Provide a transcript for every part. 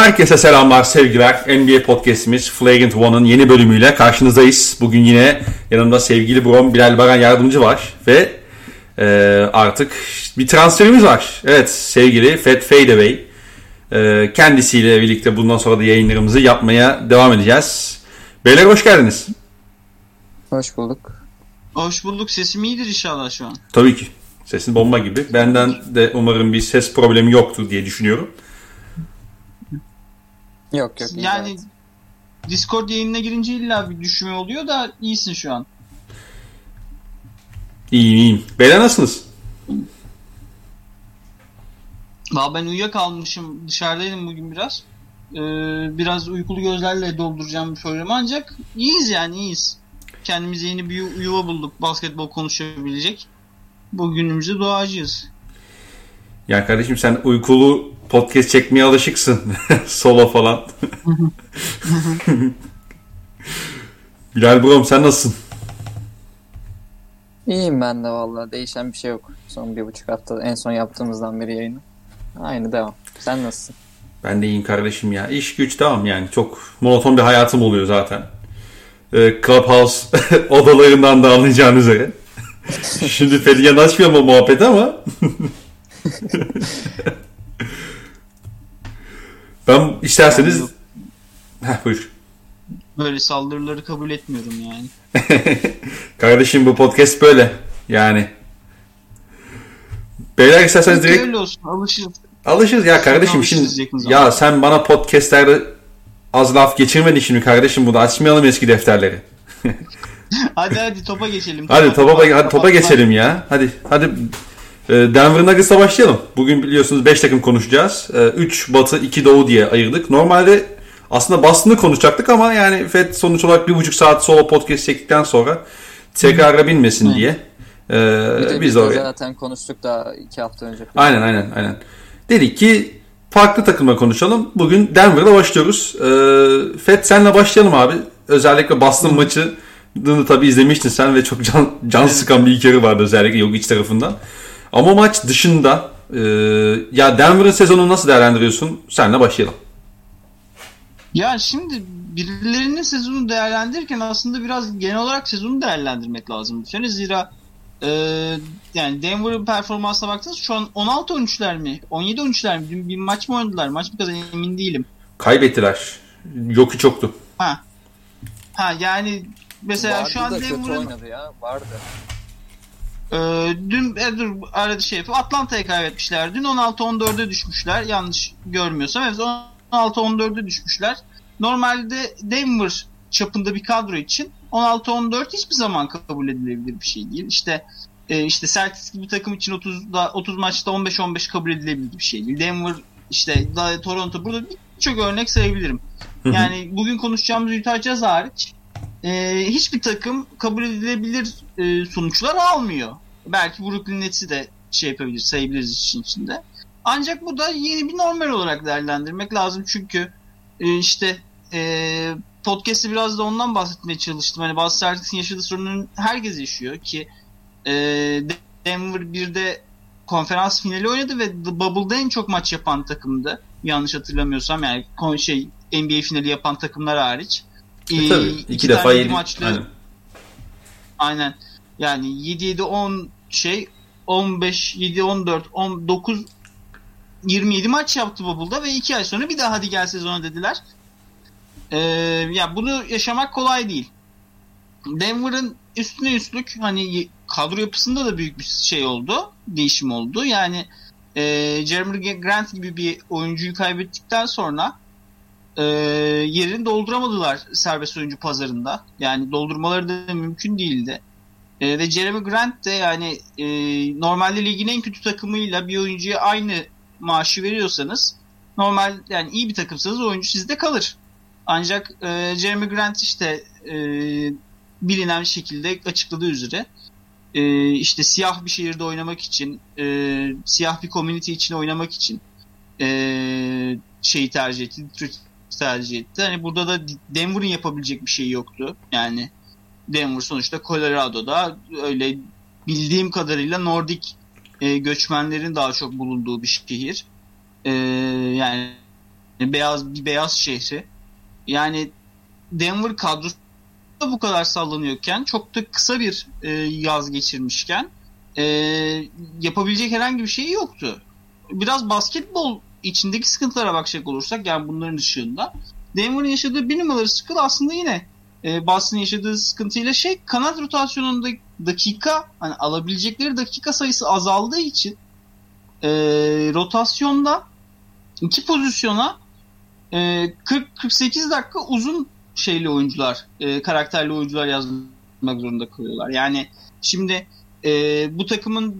Herkese selamlar, sevgiler. NBA Podcast'imiz Flagrant One'ın yeni bölümüyle karşınızdayız. Bugün yine yanımda sevgili Brom Bilal Baran yardımcı var ve e, artık bir transferimiz var. Evet sevgili Fat Fadeaway. E, kendisiyle birlikte bundan sonra da yayınlarımızı yapmaya devam edeceğiz. Beyler hoş geldiniz. Hoş bulduk. Hoş bulduk. Sesim iyidir inşallah şu an. Tabii ki. Sesin bomba gibi. Benden de umarım bir ses problemi yoktur diye düşünüyorum. Yok yok. Yani Discord yayınına girince illa bir düşme oluyor da iyisin şu an. İyiyim iyiyim. Beyler nasılsınız? Valla ben uyuyakalmışım. Dışarıdaydım bugün biraz. Ee, biraz uykulu gözlerle dolduracağım bir programı ancak iyiyiz yani iyiyiz. Kendimize yeni bir yu- yuva bulduk. Basketbol konuşabilecek. Bugünümüzde doğacağız. Ya kardeşim sen uykulu podcast çekmeye alışıksın. Solo falan. Bilal Brom sen nasılsın? İyiyim ben de valla. Değişen bir şey yok. Son bir buçuk hafta en son yaptığımızdan beri yayını. Aynı devam. Sen nasılsın? Ben de iyiyim kardeşim ya. İş güç devam yani. Çok monoton bir hayatım oluyor zaten. Ee, Clubhouse odalarından da anlayacağın üzere. Şimdi Feriyen açmıyor mu muhabbeti ama. Ben isterseniz... Yani. Heh, buyur. Böyle saldırıları kabul etmiyorum yani. Kardeşim bu podcast böyle. Yani. Beyler isterseniz direkt Öyle olsun alışırız. alışırız ya kardeşim Alışırız şimdi ya sen bana podcastlerde az laf geçirmedin şimdi kardeşim bunu açmayalım eski defterleri. Hadi hadi topa geçelim. Hadi topa hadi topa geçelim ya. Hadi hadi Denver Nuggets'la başlayalım. Bugün biliyorsunuz 5 takım konuşacağız. 3 Batı 2 Doğu diye ayırdık. Normalde aslında Boston'ı konuşacaktık ama yani FED sonuç olarak bir buçuk saat solo podcast çektikten sonra tekrara binmesin diye. ee, biz biz oraya. zaten konuştuk daha iki hafta önce. Aynen aynen aynen. Dedik ki farklı takımla konuşalım. Bugün Denver'da başlıyoruz. Ee, Fed senle başlayalım abi. Özellikle Boston maçı tabii izlemiştin sen ve çok can, can sıkan bir iki yarı vardı özellikle yok iç tarafından. Ama maç dışında e, ya Denver'ın sezonunu nasıl değerlendiriyorsun? Senle başlayalım. Ya şimdi birilerinin sezonu değerlendirirken aslında biraz genel olarak sezonu değerlendirmek lazım. Yani zira e, yani Denver'ın performansına baktınız şu an 16-13'ler mi? 17-13'ler mi? Dün bir maç mı oynadılar? Maç bir kadar emin değilim. Kaybettiler. Yoku çoktu. Ha. Ha yani mesela Vardı şu an da kötü Denver'ın oynadı ya. Vardı. E, dün e, dur arada şey yapayım. Atlanta'ya kaybetmişler. Dün 16-14'e düşmüşler. Yanlış görmüyorsam. Evet 16-14'e düşmüşler. Normalde Denver çapında bir kadro için 16-14 hiçbir zaman kabul edilebilir bir şey değil. İşte e, işte Celtics gibi takım için 30'da 30 maçta 15-15 kabul edilebilir bir şey değil. Denver işte Toronto burada birçok örnek sayabilirim. Yani bugün konuşacağımız Utah Jazz hariç e, hiçbir takım kabul edilebilir e, sonuçlar almıyor. Belki Brooklyn Nets'i de şey yapabilir, sayabiliriz işin içinde. Ancak bu da yeni bir normal olarak değerlendirmek lazım çünkü e, işte e, podcast'te biraz da ondan bahsetmeye çalıştım. Hani bazı Celtics'in yaşadığı sorunun herkes yaşıyor ki e, Denver 1'de konferans finali oynadı ve The Bubble'da en çok maç yapan takımdı. Yanlış hatırlamıyorsam yani şey NBA finali yapan takımlar hariç. E, E, tabii. iki iki defa yedi maçlı Aynen. Aynen. Yani 7-7-10 şey 15, 7-14, 19 27 maç yaptı Bubble'da ve 2 ay sonra bir daha hadi gel sezona dediler. Ee, ya bunu yaşamak kolay değil. Denver'ın üstüne üstlük hani kadro yapısında da büyük bir şey oldu. Değişim oldu. Yani e, Jeremy Grant gibi bir oyuncuyu kaybettikten sonra e, yerini dolduramadılar serbest oyuncu pazarında. Yani doldurmaları da mümkün değildi. E, ve Jeremy Grant de yani e, normalde ligin en kötü takımıyla bir oyuncuya aynı maaşı veriyorsanız normal yani iyi bir takımsanız oyuncu sizde kalır. Ancak e, Jeremy Grant işte e, bilinen şekilde açıkladığı üzere e, işte siyah bir şehirde oynamak için e, siyah bir community için oynamak için e, şeyi tercih etti. Tercih etti. Hani burada da Denver'ın yapabilecek bir şey yoktu. Yani Denver sonuçta Colorado'da öyle bildiğim kadarıyla Nordik e, göçmenlerin daha çok bulunduğu bir şehir. E, yani beyaz bir beyaz şehri. Yani Denver kadrosu da bu kadar sallanıyorken çok da kısa bir e, yaz geçirmişken e, yapabilecek herhangi bir şey yoktu. Biraz basketbol içindeki sıkıntılara bakacak olursak yani bunların ışığında Denver'ın yaşadığı bir numaralı sıkıntı aslında yine e, Boston'ın yaşadığı sıkıntıyla şey kanat rotasyonunda dakika hani alabilecekleri dakika sayısı azaldığı için e, rotasyonda iki pozisyona e, 40-48 dakika uzun şeyli oyuncular, e, karakterli oyuncular yazmak zorunda kalıyorlar. Yani şimdi e, bu takımın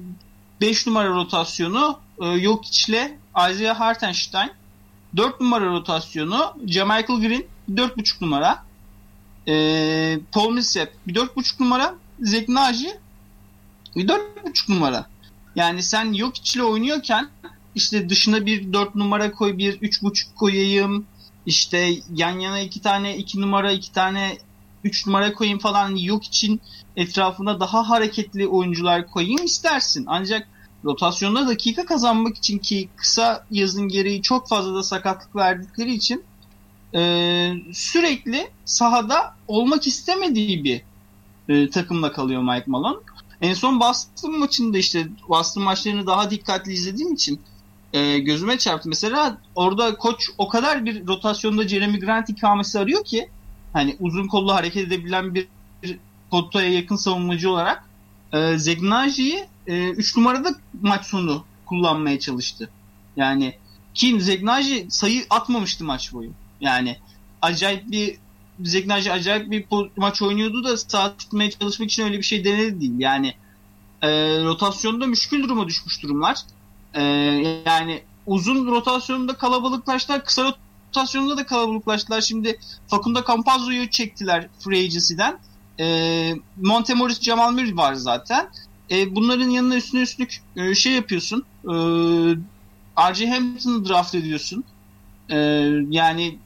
5 numara rotasyonu e, Jokic'le Isaiah Hartenstein, 4 numara rotasyonu Jamichael Green 4.5 numara, e, Paul Millsap 4.5 numara, Zach Naji 4.5 numara. Yani sen Jokic'le oynuyorken işte dışına bir 4 numara koy, bir 3.5 koyayım, işte yan yana iki tane iki numara iki tane üç numara koyayım falan yok için etrafına daha hareketli oyuncular koyayım istersin. Ancak rotasyonda dakika kazanmak için ki kısa yazın gereği çok fazla da sakatlık verdikleri için e, sürekli sahada olmak istemediği bir e, takımla kalıyor Mike Malone. En son Boston maçında işte Boston maçlarını daha dikkatli izlediğim için e, gözüme çarptı. Mesela orada koç o kadar bir rotasyonda Jeremy Grant ikamesi arıyor ki hani uzun kollu hareket edebilen bir, bir potaya yakın savunmacı olarak e, Zegnaji'yi 3 e, numarada maç sonu kullanmaya çalıştı. Yani kim Zegnaji sayı atmamıştı maç boyu. Yani acayip bir Zegnaji acayip bir maç oynuyordu da saat tutmaya çalışmak için öyle bir şey denedi değil. Yani e, rotasyonda müşkül duruma düşmüş durumlar. Ee, yani uzun rotasyonunda kalabalıklaştılar. Kısa rotasyonunda da kalabalıklaştılar. Şimdi Facundo Campazzo'yu çektiler Free Agency'den. Ee, Montemoris Jamal Murray var zaten. Ee, bunların yanına üstüne üstlük e, şey yapıyorsun. E, R.J. Hampton'ı draft ediyorsun. E, yani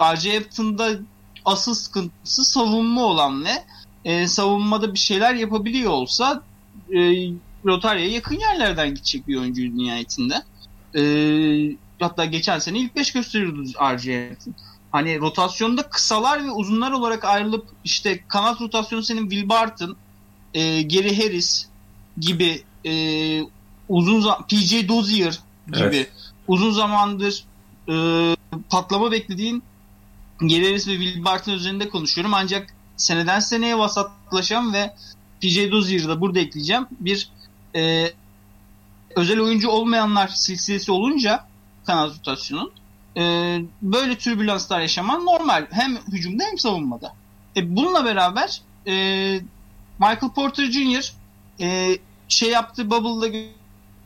R.J. Hampton'da asıl sıkıntısı savunma olan ne? E, savunmada bir şeyler yapabiliyor olsa e, Rotarya'ya yakın yerlerden gidecek bir oyuncu nihayetinde. Ee, hatta geçen sene ilk 5 gösteriyordu RG'nin. Hani rotasyonda kısalar ve uzunlar olarak ayrılıp işte kanat rotasyonu senin Will Barton, e, Gary Harris gibi e, uzun PJ Dozier gibi evet. uzun zamandır e, patlama beklediğin Gary Harris ve Will Barton üzerinde konuşuyorum. Ancak seneden seneye vasatlaşan ve PJ Dozier'ı da burada ekleyeceğim. Bir e, özel oyuncu olmayanlar silsilesi olunca kanat rotasyonun e, böyle türbülanslar yaşaman normal. Hem hücumda hem savunmada. E, bununla beraber e, Michael Porter Jr. E, şey yaptı Bubble'da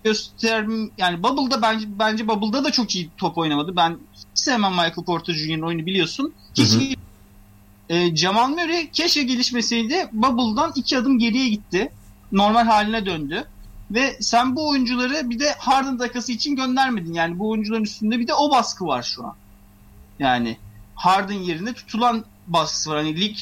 göster yani Bubble'da bence bence Bubble'da da çok iyi top oynamadı. Ben hiç sevmem Michael Porter Jr.'ın oyunu biliyorsun. Hı. E, Jamal Murray keşke gelişmeseydi Bubble'dan iki adım geriye gitti. Normal haline döndü. Ve sen bu oyuncuları bir de Harden dakikası için göndermedin. Yani bu oyuncuların üstünde bir de o baskı var şu an. Yani Harden yerine tutulan baskısı var. Hani lig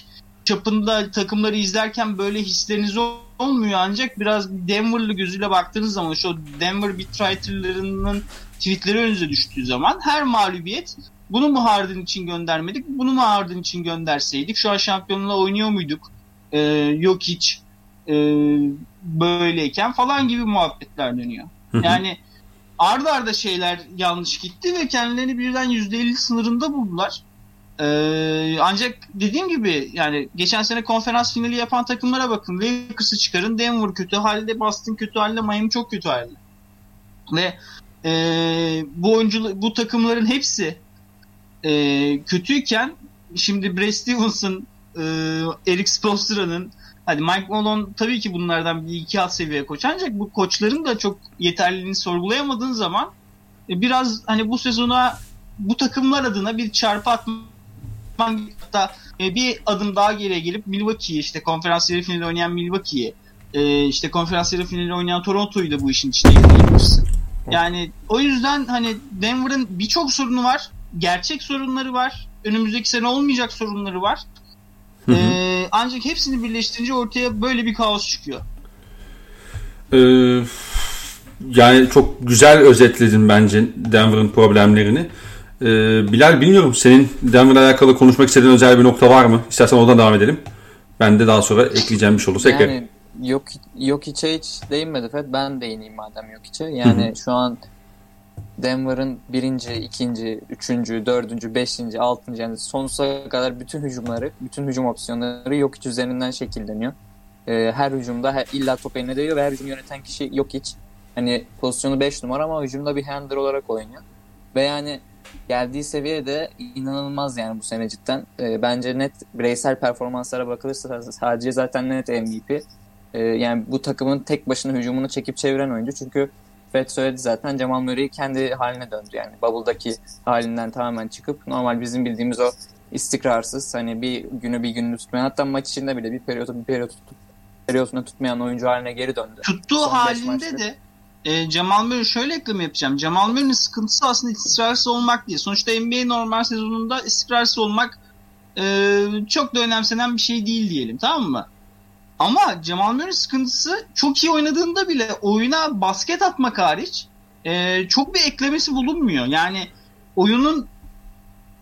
çapında takımları izlerken böyle hisleriniz olmuyor ancak biraz Denver'lı gözüyle baktığınız zaman şu Denver beatwriter'larının tweetleri önünüze düştüğü zaman her mağlubiyet bunu mu Harden için göndermedik, bunu mu Harden için gönderseydik şu an şampiyonluğa oynuyor muyduk? Ee, yok hiç e, böyleyken falan gibi muhabbetler dönüyor. Yani arda arda şeyler yanlış gitti ve kendilerini birden %50 sınırında buldular. Ee, ancak dediğim gibi yani geçen sene konferans finali yapan takımlara bakın. Lakers'ı çıkarın. Denver kötü halde, Boston kötü halde, Miami çok kötü halde. Ve e, bu oyuncu bu takımların hepsi e, kötüyken şimdi Brad Stevens'ın e, Eric Spoelstra'nın Hadi Mike Malone tabii ki bunlardan bir iki alt seviye koç ancak bu koçların da çok yeterliliğini sorgulayamadığın zaman e, biraz hani bu sezona bu takımlar adına bir çarpı atman hatta e, bir adım daha geriye gelip Milwaukee'yi işte konferans yarı finali oynayan Milwaukee'yi e, işte konferans yarı finali oynayan Toronto'yu da bu işin içine ekleyebilirsin. Yani o yüzden hani Denver'ın birçok sorunu var. Gerçek sorunları var. Önümüzdeki sene olmayacak sorunları var. Hı hı. Ee, ancak hepsini birleştirince ortaya böyle bir kaos çıkıyor. Ee, yani çok güzel özetledin bence Denver'ın problemlerini. Ee, Bilal bilmiyorum senin Denver'la alakalı konuşmak istediğin özel bir nokta var mı? İstersen oradan devam edelim. Ben de daha sonra ekleyeceğim bir şey olursa eklerim. Yani yok yok içe hiç değinmedi Fed. Ben değineyim madem yok içe. Yani şu an Denver'ın birinci, ikinci, üçüncü, dördüncü, beşinci, altıncı yani sonsuza kadar bütün hücumları, bütün hücum opsiyonları yok iç üzerinden şekilleniyor. Ee, her hücumda her, illa top eline değiyor ve her hücum yöneten kişi yok iç. Hani pozisyonu 5 numara ama hücumda bir handler olarak oynuyor. Ve yani geldiği seviye de inanılmaz yani bu sene cidden. Ee, bence net bireysel performanslara bakılırsa sadece zaten net MVP. Ee, yani bu takımın tek başına hücumunu çekip çeviren oyuncu. Çünkü Fed söyledi zaten Jamal Murray kendi haline döndü yani. Bubble'daki halinden tamamen çıkıp normal bizim bildiğimiz o istikrarsız hani bir günü bir gününü tutmayan hatta maç içinde bile bir periyodu bir periyot tutup periyotunu tutmayan oyuncu haline geri döndü. Tuttuğu Son halinde de e, Jamal Murray şöyle ekleme yapacağım. Jamal Murray'nin sıkıntısı aslında istikrarsız olmak değil. Sonuçta NBA normal sezonunda istikrarsız olmak e, çok da önemsenen bir şey değil diyelim tamam mı? Ama Jamal Murray'nin sıkıntısı çok iyi oynadığında bile oyuna basket atmak hariç e, çok bir eklemesi bulunmuyor. Yani oyunun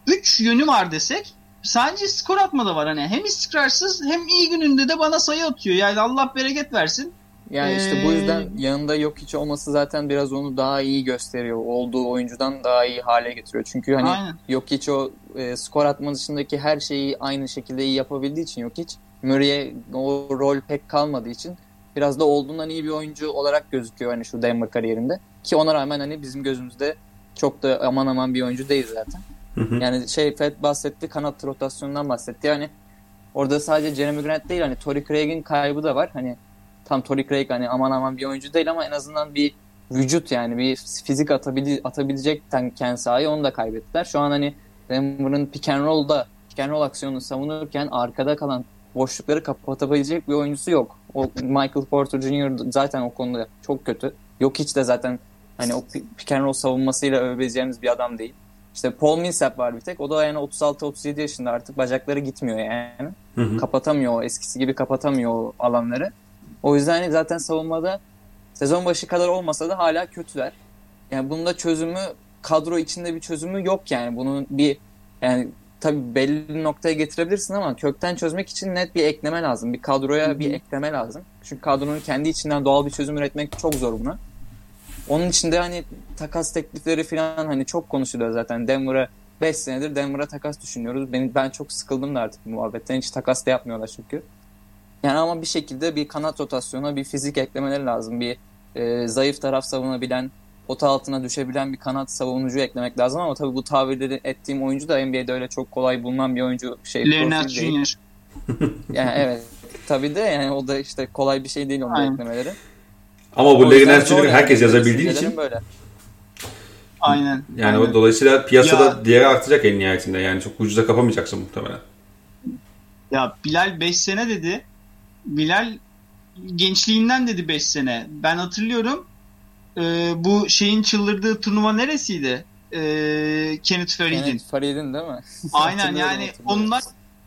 3 yönü var desek sadece skor atma da var. Hani hem istikrarsız hem iyi gününde de bana sayı atıyor. Yani Allah bereket versin. Yani işte bu Ee, yüzden yanında yok hiç olması zaten biraz onu daha iyi gösteriyor. Olduğu oyuncudan daha iyi hale getiriyor. Çünkü hani Aynen. yok hiç o e, skor atma dışındaki her şeyi aynı şekilde iyi yapabildiği için yok hiç. Murray'e o rol pek kalmadığı için biraz da olduğundan iyi bir oyuncu olarak gözüküyor hani şu Denver kariyerinde. Ki ona rağmen hani bizim gözümüzde çok da aman aman bir oyuncu değil zaten. Hı hı. Yani şey Fed bahsetti kanat rotasyonundan bahsetti. Yani orada sadece Jeremy Grant değil hani Torrey Craig'in kaybı da var. Hani tam Torrey Craig hani aman aman bir oyuncu değil ama en azından bir vücut yani bir fizik atabili atabilecek ken sahayı onu da kaybettiler. Şu an hani Denver'ın pick and roll'da pick and roll aksiyonunu savunurken arkada kalan boşlukları kapatabilecek bir oyuncusu yok. O Michael Porter Jr. zaten o konuda çok kötü. Yok hiç de zaten hani o pi- pick and roll savunmasıyla övebileceğimiz bir adam değil. İşte Paul Millsap var bir tek. O da yani 36-37 yaşında artık bacakları gitmiyor yani. Hı hı. Kapatamıyor o eskisi gibi kapatamıyor o alanları. O yüzden hani zaten savunmada sezon başı kadar olmasa da hala kötüler. Yani bunun da çözümü kadro içinde bir çözümü yok yani. Bunun bir yani tabii belli bir noktaya getirebilirsin ama kökten çözmek için net bir ekleme lazım. Bir kadroya bir ekleme lazım. Çünkü kadronun kendi içinden doğal bir çözüm üretmek çok zor buna. Onun içinde hani takas teklifleri falan hani çok konuşuluyor zaten. Denver'a 5 senedir Denver'a takas düşünüyoruz. Ben, ben çok sıkıldım da artık bu muhabbetten. Hiç takas da yapmıyorlar çünkü. Yani ama bir şekilde bir kanat rotasyona bir fizik eklemeleri lazım. Bir e, zayıf taraf savunabilen, pota altına düşebilen bir kanat savunucu eklemek lazım ama tabii bu tabirleri ettiğim oyuncu da NBA'de öyle çok kolay bulunan bir oyuncu şey Leonard. Jr. Yani evet. Tabii de yani o da işte kolay bir şey değil onu da Aynen. eklemeleri. Ama bu Nassar'ı yani. herkes yazabildiği için böyle. Aynen. yani aynen. o dolayısıyla piyasada Ya- değeri artacak en nihayetinde. Yani çok ucuza kapamayacaksın muhtemelen. Ya Bilal 5 sene dedi. Bilal gençliğinden dedi 5 sene. Ben hatırlıyorum. Ee, bu şeyin çıldırdığı turnuva neresiydi? Ee, Kenneth Farid'in. Kenneth Farid'in değil mi? Aynen yani onlar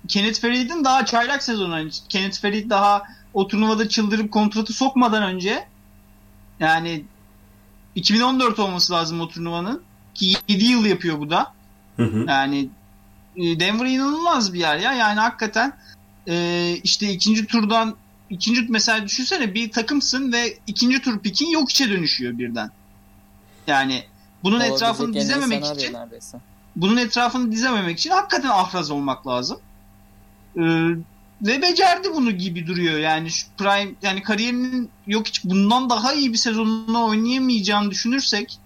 Kenneth Farid'in daha çaylak sezonu. Kenneth Farid daha o turnuvada çıldırıp kontratı sokmadan önce yani 2014 olması lazım o turnuvanın ki 7 yıl yapıyor bu da. Hı hı. Yani e, Denver inanılmaz bir yer ya. Yani hakikaten e, işte ikinci turdan ikinci mesela düşünsene bir takımsın ve ikinci tur pikin yok içe dönüşüyor birden. Yani bunun Olabilecek etrafını dizememek için neredeyse. bunun etrafını dizememek için hakikaten ahraz olmak lazım. Ee, ve becerdi bunu gibi duruyor. Yani şu prime yani kariyerinin yok hiç bundan daha iyi bir sezonunu oynayamayacağını düşünürsek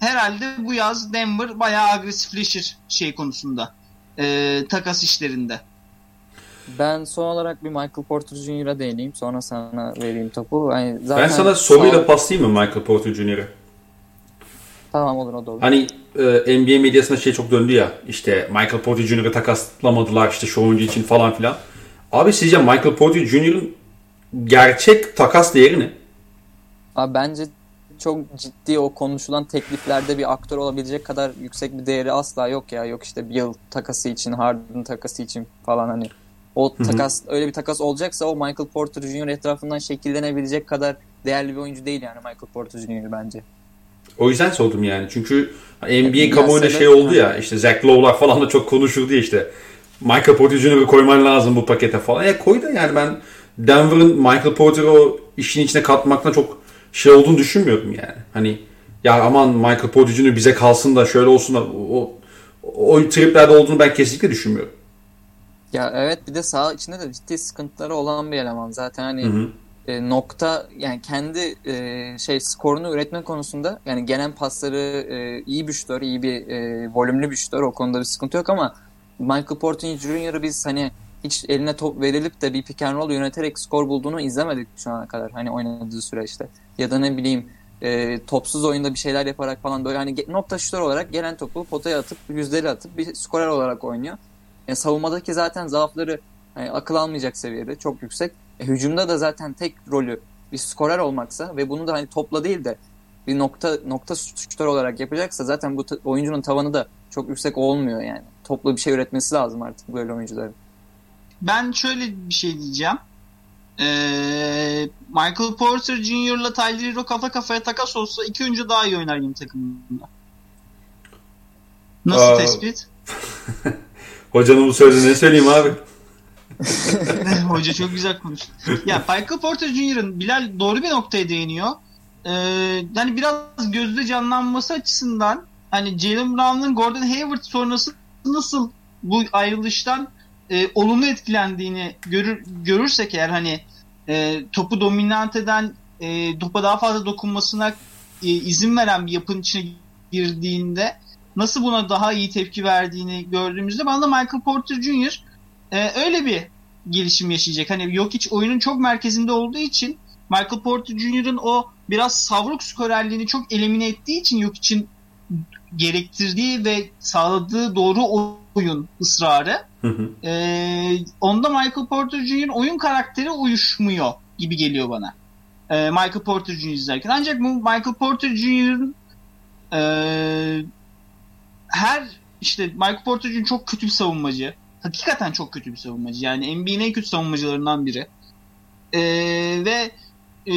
herhalde bu yaz Denver bayağı agresifleşir şey konusunda. Ee, takas işlerinde. Ben son olarak bir Michael Porter Jr.'a değineyim. Sonra sana vereyim topu. Yani zaten Ben sana soruyla sağ- paslayayım mı Michael Porter Jr.'ı? Tamam olur o da olur. Hani e, NBA medyasında şey çok döndü ya. İşte Michael Porter Jr.'ı takaslamadılar işte şu oyuncu için falan filan. Abi sizce Michael Porter Jr.'ın gerçek takas değeri ne? Abi bence çok ciddi o konuşulan tekliflerde bir aktör olabilecek kadar yüksek bir değeri asla yok ya. Yok işte bir yıl takası için, Harden takası için falan hani. O hı. takas öyle bir takas olacaksa o Michael Porter Jr. etrafından şekillenebilecek kadar değerli bir oyuncu değil yani Michael Porter Jr. bence. O yüzden sordum yani. Çünkü NBA Ya kamuoyunda sebep- şey oldu ya işte Zach Lowe'lar falan da çok konuşuldu işte. Michael Porter Jr.'ı koyman lazım bu pakete falan. Ya koy da yani ben Denver'ın Michael Porter'ı o işin içine katmakla çok şey olduğunu düşünmüyorum yani. Hani ya aman Michael Porter Jr. bize kalsın da şöyle olsun da o, o, o triplerde olduğunu ben kesinlikle düşünmüyorum. Ya evet bir de saha içinde de ciddi sıkıntıları olan bir eleman. Zaten hani Hı hı. e, nokta yani kendi e, şey skorunu üretme konusunda yani gelen pasları e, iyi bir şutör, iyi bir e, volümlü bir şutör. O konuda bir sıkıntı yok ama Michael Porter Jr.'ı biz hani hiç eline top verilip de bir pick and roll yöneterek skor bulduğunu izlemedik şu ana kadar. Hani oynadığı süreçte. Ya da ne bileyim e, topsuz oyunda bir şeyler yaparak falan böyle hani nokta şutör olarak gelen topu potaya atıp yüzdeli atıp bir skorer olarak oynuyor. E, savunmadaki zaten zaafları hani akıl almayacak seviyede çok yüksek. E, hücumda da zaten tek rolü bir skorer olmaksa ve bunu da hani topla değil de bir nokta nokta şutör olarak yapacaksa zaten bu ta- oyuncunun tavanı da çok yüksek olmuyor yani. Toplu bir şey üretmesi lazım artık böyle oyuncuların. Ben şöyle bir şey diyeceğim. Ee, Michael Porter Jr. ile Tyler Hero kafa kafaya takas olsa iki oyuncu daha iyi oynar yeni takımında. Nasıl Aa. tespit? Hocanın bu sözü ne söyleyeyim abi? Hoca çok güzel konuştu. Ya Michael Porter Jr.'ın Bilal doğru bir noktaya değiniyor. Ee, hani biraz gözde canlanması açısından hani Jalen Brown'un Gordon Hayward sonrası nasıl bu ayrılıştan e, olumlu etkilendiğini görür, görürsek eğer hani e, topu dominant eden e, topa daha fazla dokunmasına e, izin veren bir yapının içine girdiğinde nasıl buna daha iyi tepki verdiğini gördüğümüzde bana da Michael Porter Jr. e, öyle bir gelişim yaşayacak. Hani Jokic oyunun çok merkezinde olduğu için Michael Porter Jr.'ın o biraz savruk skorerliğini çok elimine ettiği için Jokic'in gerektirdiği ve sağladığı doğru oyun ısrarı Hı hı. ee, onda Michael Porter Jr.'ın oyun karakteri uyuşmuyor gibi geliyor bana. Ee, Michael Porter Jr. izlerken. Ancak bu Michael Porter Jr.'ın ee, her işte Michael Porter Jr. çok kötü bir savunmacı. Hakikaten çok kötü bir savunmacı. Yani NBA'nin en kötü savunmacılarından biri. Ee, ve e,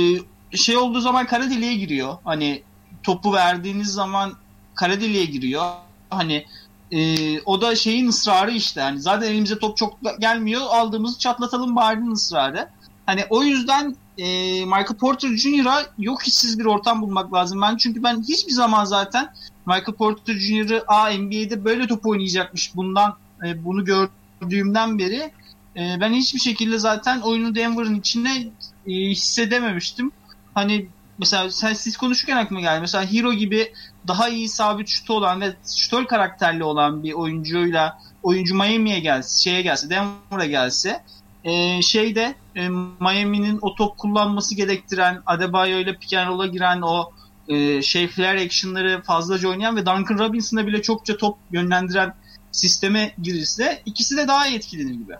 şey olduğu zaman kara deliğe giriyor. Hani topu verdiğiniz zaman kara deliğe giriyor. Hani e, o da şeyin ısrarı işte. Hani zaten elimize top çok gelmiyor. Aldığımızı çatlatalım bari'nin ısrarı. Hani o yüzden e, Michael Porter Jr.'a yok işsiz bir ortam bulmak lazım. Ben çünkü ben hiçbir zaman zaten Michael Porter Jr.'ı a NBA'de böyle top oynayacakmış bundan e, bunu gördüğümden beri e, ben hiçbir şekilde zaten oyunu Denver'ın içine e, hissedememiştim. Hani mesela sen siz konuşurken aklıma geldi. Mesela Hero gibi daha iyi sabit şutu olan ve şutör karakterli olan bir oyuncuyla oyuncu Miami'ye gelse, şeye gelse, Denver'a gelse e, şeyde e, Miami'nin o top kullanması gerektiren Adebayo ile pick giren o e, şey flare action'ları fazlaca oynayan ve Duncan Robinson'a bile çokça top yönlendiren sisteme girirse ikisi de daha iyi etkilenir gibi.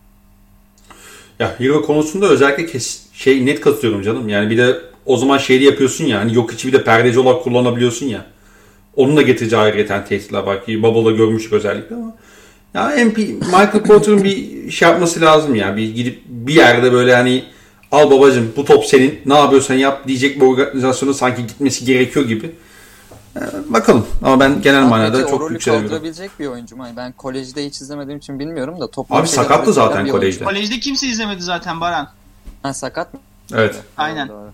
Ya Hero konusunda özellikle kes, şey net katılıyorum canım. Yani bir de o zaman şeyi yapıyorsun ya. Hani yok içi bir de perdeci olarak kullanabiliyorsun ya. Onun da getireceği ayrıyeten tehditler var ki Bubble'da görmüştük özellikle ama. Ya MP, Michael Porter'ın bir şey yapması lazım ya. Bir gidip bir yerde böyle hani al babacım bu top senin ne yapıyorsan yap diyecek bir organizasyona sanki gitmesi gerekiyor gibi. Ee, bakalım ama ben genel manada Peki çok rolü yükselemiyorum. kaldırabilecek bir oyuncu mu? Hani Ben kolejde hiç izlemediğim için bilmiyorum da top Abi sakattı zaten kolejde. Kolejde kimse izlemedi zaten Baran. Ha sakat mı? Evet. Aynen. Doğru.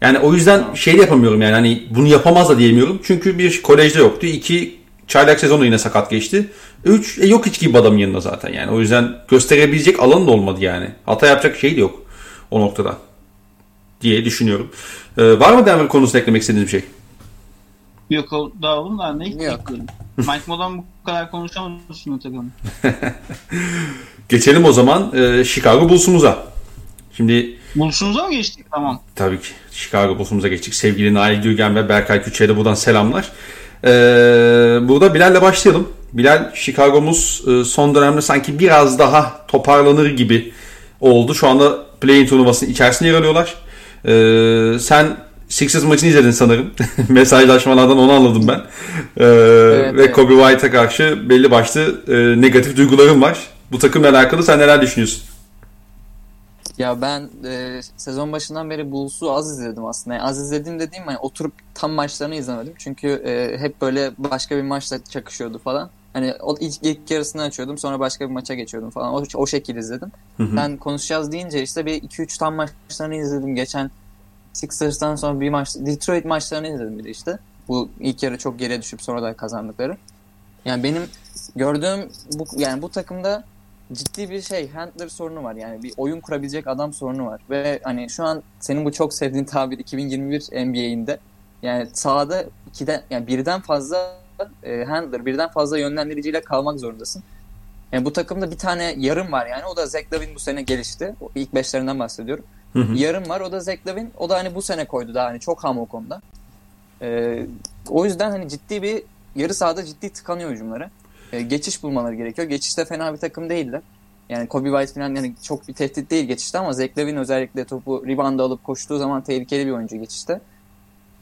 Yani o yüzden şey de yapamıyorum yani hani bunu yapamaz da diyemiyorum. Çünkü bir kolejde yoktu. iki çaylak sezonu yine sakat geçti. Üç e, yok hiç gibi adamın yanında zaten yani. O yüzden gösterebilecek alan da olmadı yani. Hata yapacak şey de yok o noktada. Diye düşünüyorum. Ee, var mı Denver konusunda eklemek istediğiniz bir şey? Yok o daha oğlum da ne ekleyelim. Mike Modan bu kadar konuşamazsın tabii. Geçelim o zaman e, Chicago Bulls'umuza. Şimdi Bulsunuz'a mı geçtik? Tamam. Tabii ki Chicago Bulls'umuza geçtik. Sevgili Nail Gürgen ve Berkay Küçük'e de buradan selamlar. Ee, burada Bilal'le başlayalım. Bilal, Chicago'muz e, son dönemde sanki biraz daha toparlanır gibi oldu. Şu anda play-in turnuvasının içerisinde yer alıyorlar. Ee, sen Sixers maçını izledin sanırım. Mesajlaşmalardan onu anladım ben. Ee, ve evet. Kobe White'a karşı belli başlı e, negatif duygularım var. Bu takımla alakalı sen neler düşünüyorsun? Ya ben e, sezon başından beri Bulls'u az izledim aslında. Yani az izledim dediğim hani oturup tam maçlarını izlemedim. Çünkü e, hep böyle başka bir maçla çakışıyordu falan. Hani o ilk, ilk yarısını açıyordum sonra başka bir maça geçiyordum falan. O, o şekilde izledim. Hı hı. Ben konuşacağız deyince işte bir 2-3 tam maçlarını izledim. Geçen Sixers'tan sonra bir maç Detroit maçlarını izledim bir de işte. Bu ilk yarı çok geriye düşüp sonra da kazandıkları. Yani benim gördüğüm bu yani bu takımda ciddi bir şey handler sorunu var. Yani bir oyun kurabilecek adam sorunu var. Ve hani şu an senin bu çok sevdiğin tabir 2021 NBA'inde yani sahada ikiden yani birden fazla e, handler, birden fazla yönlendiriciyle kalmak zorundasın. Yani bu takımda bir tane yarım var yani. O da Zach Lavin bu sene gelişti. O ilk beşlerinden bahsediyorum. Hı hı. Yarım var. O da Zach Lavin. O da hani bu sene koydu daha hani çok ham o konuda. Ee, o yüzden hani ciddi bir yarı sahada ciddi tıkanıyor hücumları. Ee, geçiş bulmaları gerekiyor. Geçişte fena bir takım değiller. Yani Kobe White falan yani çok bir tehdit değil geçişte ama Zach Lavin özellikle topu rebound alıp koştuğu zaman tehlikeli bir oyuncu geçişte.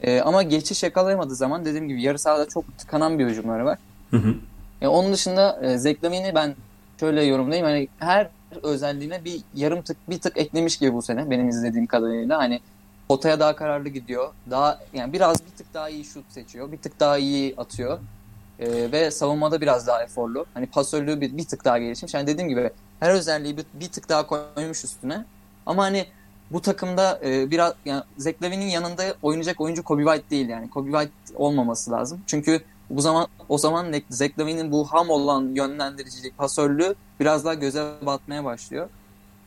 Ee, ama geçiş yakalayamadığı zaman dediğim gibi yarı sahada çok tıkanan bir hücumları var. Hı hı. Ya onun dışında e, Zach Lavin'i ben şöyle yorumlayayım. Hani her özelliğine bir yarım tık bir tık eklemiş gibi bu sene benim izlediğim kadarıyla. Hani potaya daha kararlı gidiyor. Daha yani biraz bir tık daha iyi şut seçiyor. Bir tık daha iyi atıyor. E, ve savunmada biraz daha eforlu. Hani pasörlüğü bir, bir tık daha gelişmiş. Yani dediğim gibi her özelliği bir, bir tık daha koymuş üstüne. Ama hani bu takımda e, biraz yani Zach yanında oynayacak oyuncu Kobe White değil yani. Kobe White olmaması lazım. Çünkü bu zaman o zaman Zach Lavin'in bu ham olan yönlendiricilik, pasörlüğü biraz daha göze batmaya başlıyor.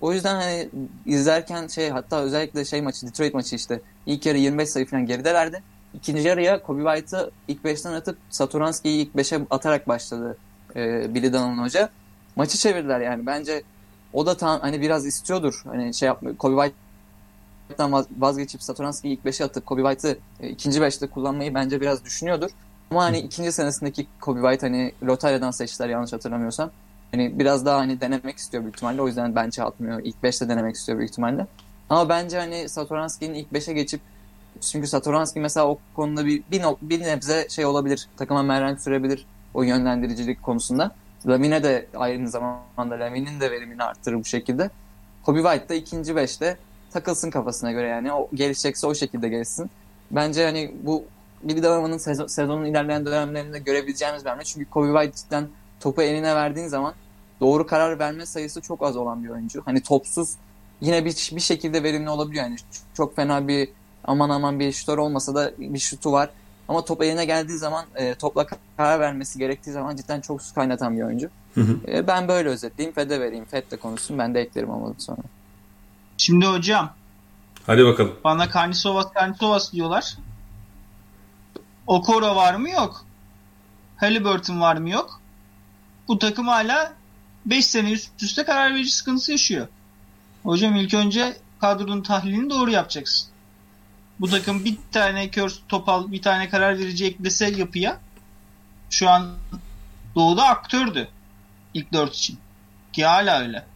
O yüzden hani izlerken şey hatta özellikle şey maçı Detroit maçı işte ilk yarı 25 sayı falan geridelerdi. İkinci yarıya Kobe White'ı ilk 5'ten atıp Satoranski'yi ilk 5'e atarak başladı e, Billy Donovan Hoca. Maçı çevirdiler yani. Bence o da tam hani biraz istiyordur. Hani şey yapmıyor. Kobe White'dan vaz- vazgeçip Satoranski'yi ilk 5'e atıp Kobe White'ı e, ikinci 5'te kullanmayı bence biraz düşünüyordur. Ama hani ikinci senesindeki Kobe White hani Lotarya'dan seçtiler yanlış hatırlamıyorsam. Hani biraz daha hani denemek istiyor büyük ihtimalle. O yüzden bence atmıyor. İlk 5'te denemek istiyor büyük ihtimalle. Ama bence hani Satoranski'nin ilk 5'e geçip çünkü Satoranski mesela o konuda bir bir, bir nebze şey olabilir. Takıma merhem sürebilir o yönlendiricilik konusunda. Lamine de aynı zamanda Lamine'in de verimini arttırır bu şekilde. Kobe White da ikinci beşte takılsın kafasına göre yani. O gelişecekse o şekilde gelişsin. Bence hani bu Billy Donovan'ın sezon, sezonun ilerleyen dönemlerinde görebileceğimiz bir hamle. Çünkü Kobe White cidden topu eline verdiğin zaman doğru karar verme sayısı çok az olan bir oyuncu. Hani topsuz yine bir, bir şekilde verimli olabiliyor. Yani çok fena bir aman aman bir şutör olmasa da bir şutu var. Ama top eline geldiği zaman e, topla karar vermesi gerektiği zaman cidden çok su kaynatan bir oyuncu. Hı hı. E, ben böyle özetleyeyim. Fed'e vereyim. Fed de konuşsun. Ben de eklerim olmadı sonra. Şimdi hocam Hadi bakalım. bana Karnisovas Karnisovas diyorlar. Okoro var mı yok. Halliburton var mı yok. Bu takım hala 5 sene üst üste karar verici sıkıntısı yaşıyor. Hocam ilk önce kadronun tahlilini doğru yapacaksın. Bu takım bir tane kör topal bir tane karar verici eklese yapıya şu an doğuda aktördü ilk dört için. Ki hala öyle.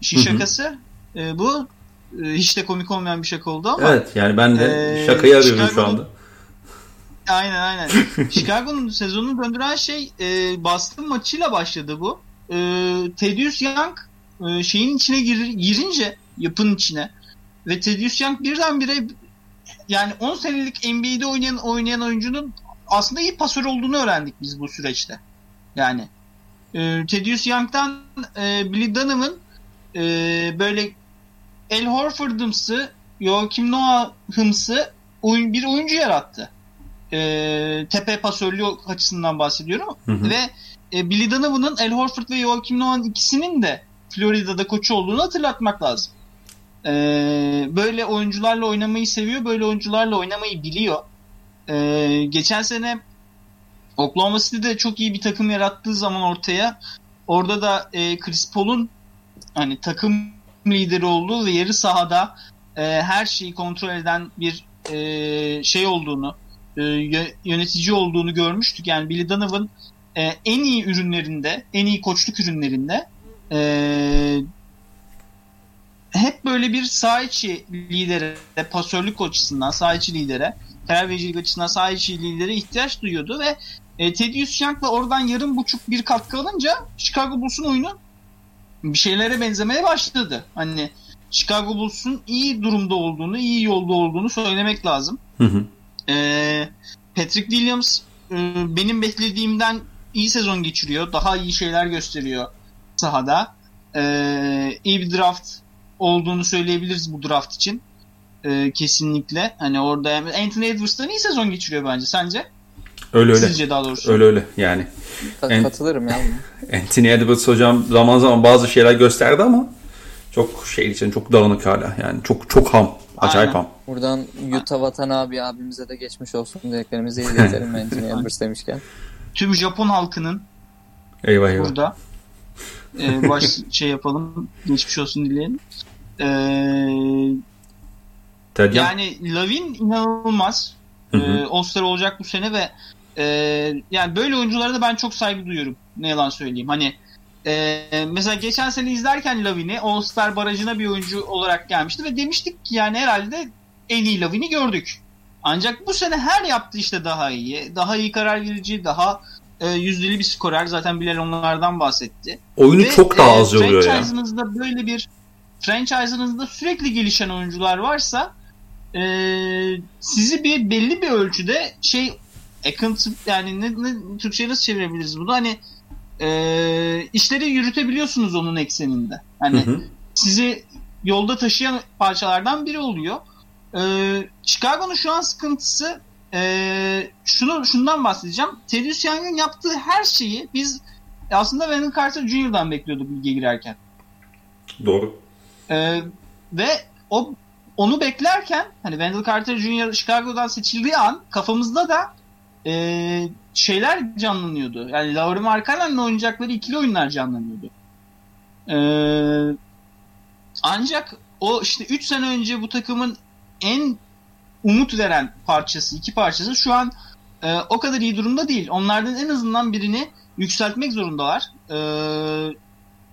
İşin Hı hı. şakası e, bu e, hiç de komik olmayan bir şaka oldu ama Evet yani ben de Ee, şakayı arıyorum şu anda. Aynen aynen. Chicago'nun sezonunu döndüren şey e, Boston maçıyla başladı bu. E, Thaddeus Young e, şeyin içine gir, girince yapının içine ve Thaddeus Young birdenbire yani 10 senelik NBA'de oynayan oynayan oyuncunun aslında iyi pasör olduğunu öğrendik biz bu süreçte. Yani e, Thaddeus Young'dan e, Billy Donovan e, böyle El Horford'ımsı Joakim Noah'ımsı oyun, bir oyuncu yarattı e, tepe pasörlüğü açısından bahsediyorum. Hı hı. Ve e, Billy Donovan'ın El Horford ve Joakim Noah'ın ikisinin de Florida'da koçu olduğunu hatırlatmak lazım. E, böyle oyuncularla oynamayı seviyor. Böyle oyuncularla oynamayı biliyor. E, geçen sene Oklahoma City'de çok iyi bir takım yarattığı zaman ortaya orada da e, Chris Paul'un hani takım lideri olduğu ve yarı sahada e, her şeyi kontrol eden bir e, şey olduğunu e, yö- yönetici olduğunu görmüştük. Yani Billy Donovan e, en iyi ürünlerinde, en iyi koçluk ürünlerinde e, hep böyle bir saha içi lidere, pasörlük açısından saha içi lidere, karar vericilik açısından saha içi lidere ihtiyaç duyuyordu ve e, Thaddeus Young'la oradan yarım buçuk bir katkı alınca Chicago Bulls'un oyunu bir şeylere benzemeye başladı. Hani Chicago Bulls'un iyi durumda olduğunu, iyi yolda olduğunu söylemek lazım. Hı hı. Ee, Patrick Williams e, benim beklediğimden iyi sezon geçiriyor. Daha iyi şeyler gösteriyor sahada. Ee, iyi bir draft olduğunu söyleyebiliriz bu draft için. Ee, kesinlikle. Hani orada Anthony Edwards'tan iyi sezon geçiriyor bence. Sence? Öyle öyle. Sizce daha doğrusu. Öyle öyle yani. Ka- En- Katılırım ya. Anthony Edwards hocam zaman zaman bazı şeyler gösterdi ama çok şey için çok dağınık hala. Yani çok çok ham. Acayip Aynen. ham. Buradan Utah Watanabe abimize de geçmiş olsun dileklerimizi iletelim Anthony Edwards demişken. Tüm Japon halkının Eyvah eyvah. burada e, baş şey yapalım. Geçmiş olsun dileyelim. Tedyan. Yani Lavin inanılmaz. Hı hı. Ee, All-Star olacak bu sene ve e, yani böyle oyunculara da ben çok saygı duyuyorum. Ne yalan söyleyeyim. Hani e, mesela geçen sene izlerken Lavin'i All-Star barajına bir oyuncu olarak gelmişti ve demiştik ki yani herhalde en iyi Lavin'i gördük. Ancak bu sene her yaptığı işte daha iyi. Daha iyi karar verici, daha e, yüzdeli bir skorer. Zaten Bilal onlardan bahsetti. Oyunu Ve, çok daha e, az yoruyor ya. Franchise'ınızda böyle bir franchise'ınızda sürekli gelişen oyuncular varsa e, sizi bir belli bir ölçüde şey account yani ne, ne Türkçe'ye nasıl çevirebiliriz bunu hani e, işleri yürütebiliyorsunuz onun ekseninde. Hani Hı hı. sizi yolda taşıyan parçalardan biri oluyor. Ee, Chicago'nun şu an sıkıntısı ee, şunu şundan bahsedeceğim. Teddy Young'ın yaptığı her şeyi biz aslında Wendell Carter Jr.'dan bekliyorduk lige girerken. Doğru. Ee, ve o onu beklerken hani Wendell Carter Jr. Chicago'dan seçildiği an kafamızda da ee, şeyler canlanıyordu. Yani Lauri Markkanen'le oynayacakları ikili oyunlar canlanıyordu. Ee, ancak o işte 3 sene önce bu takımın en umut veren parçası, iki parçası şu an e, o kadar iyi durumda değil. Onlardan en azından birini yükseltmek zorundalar. E,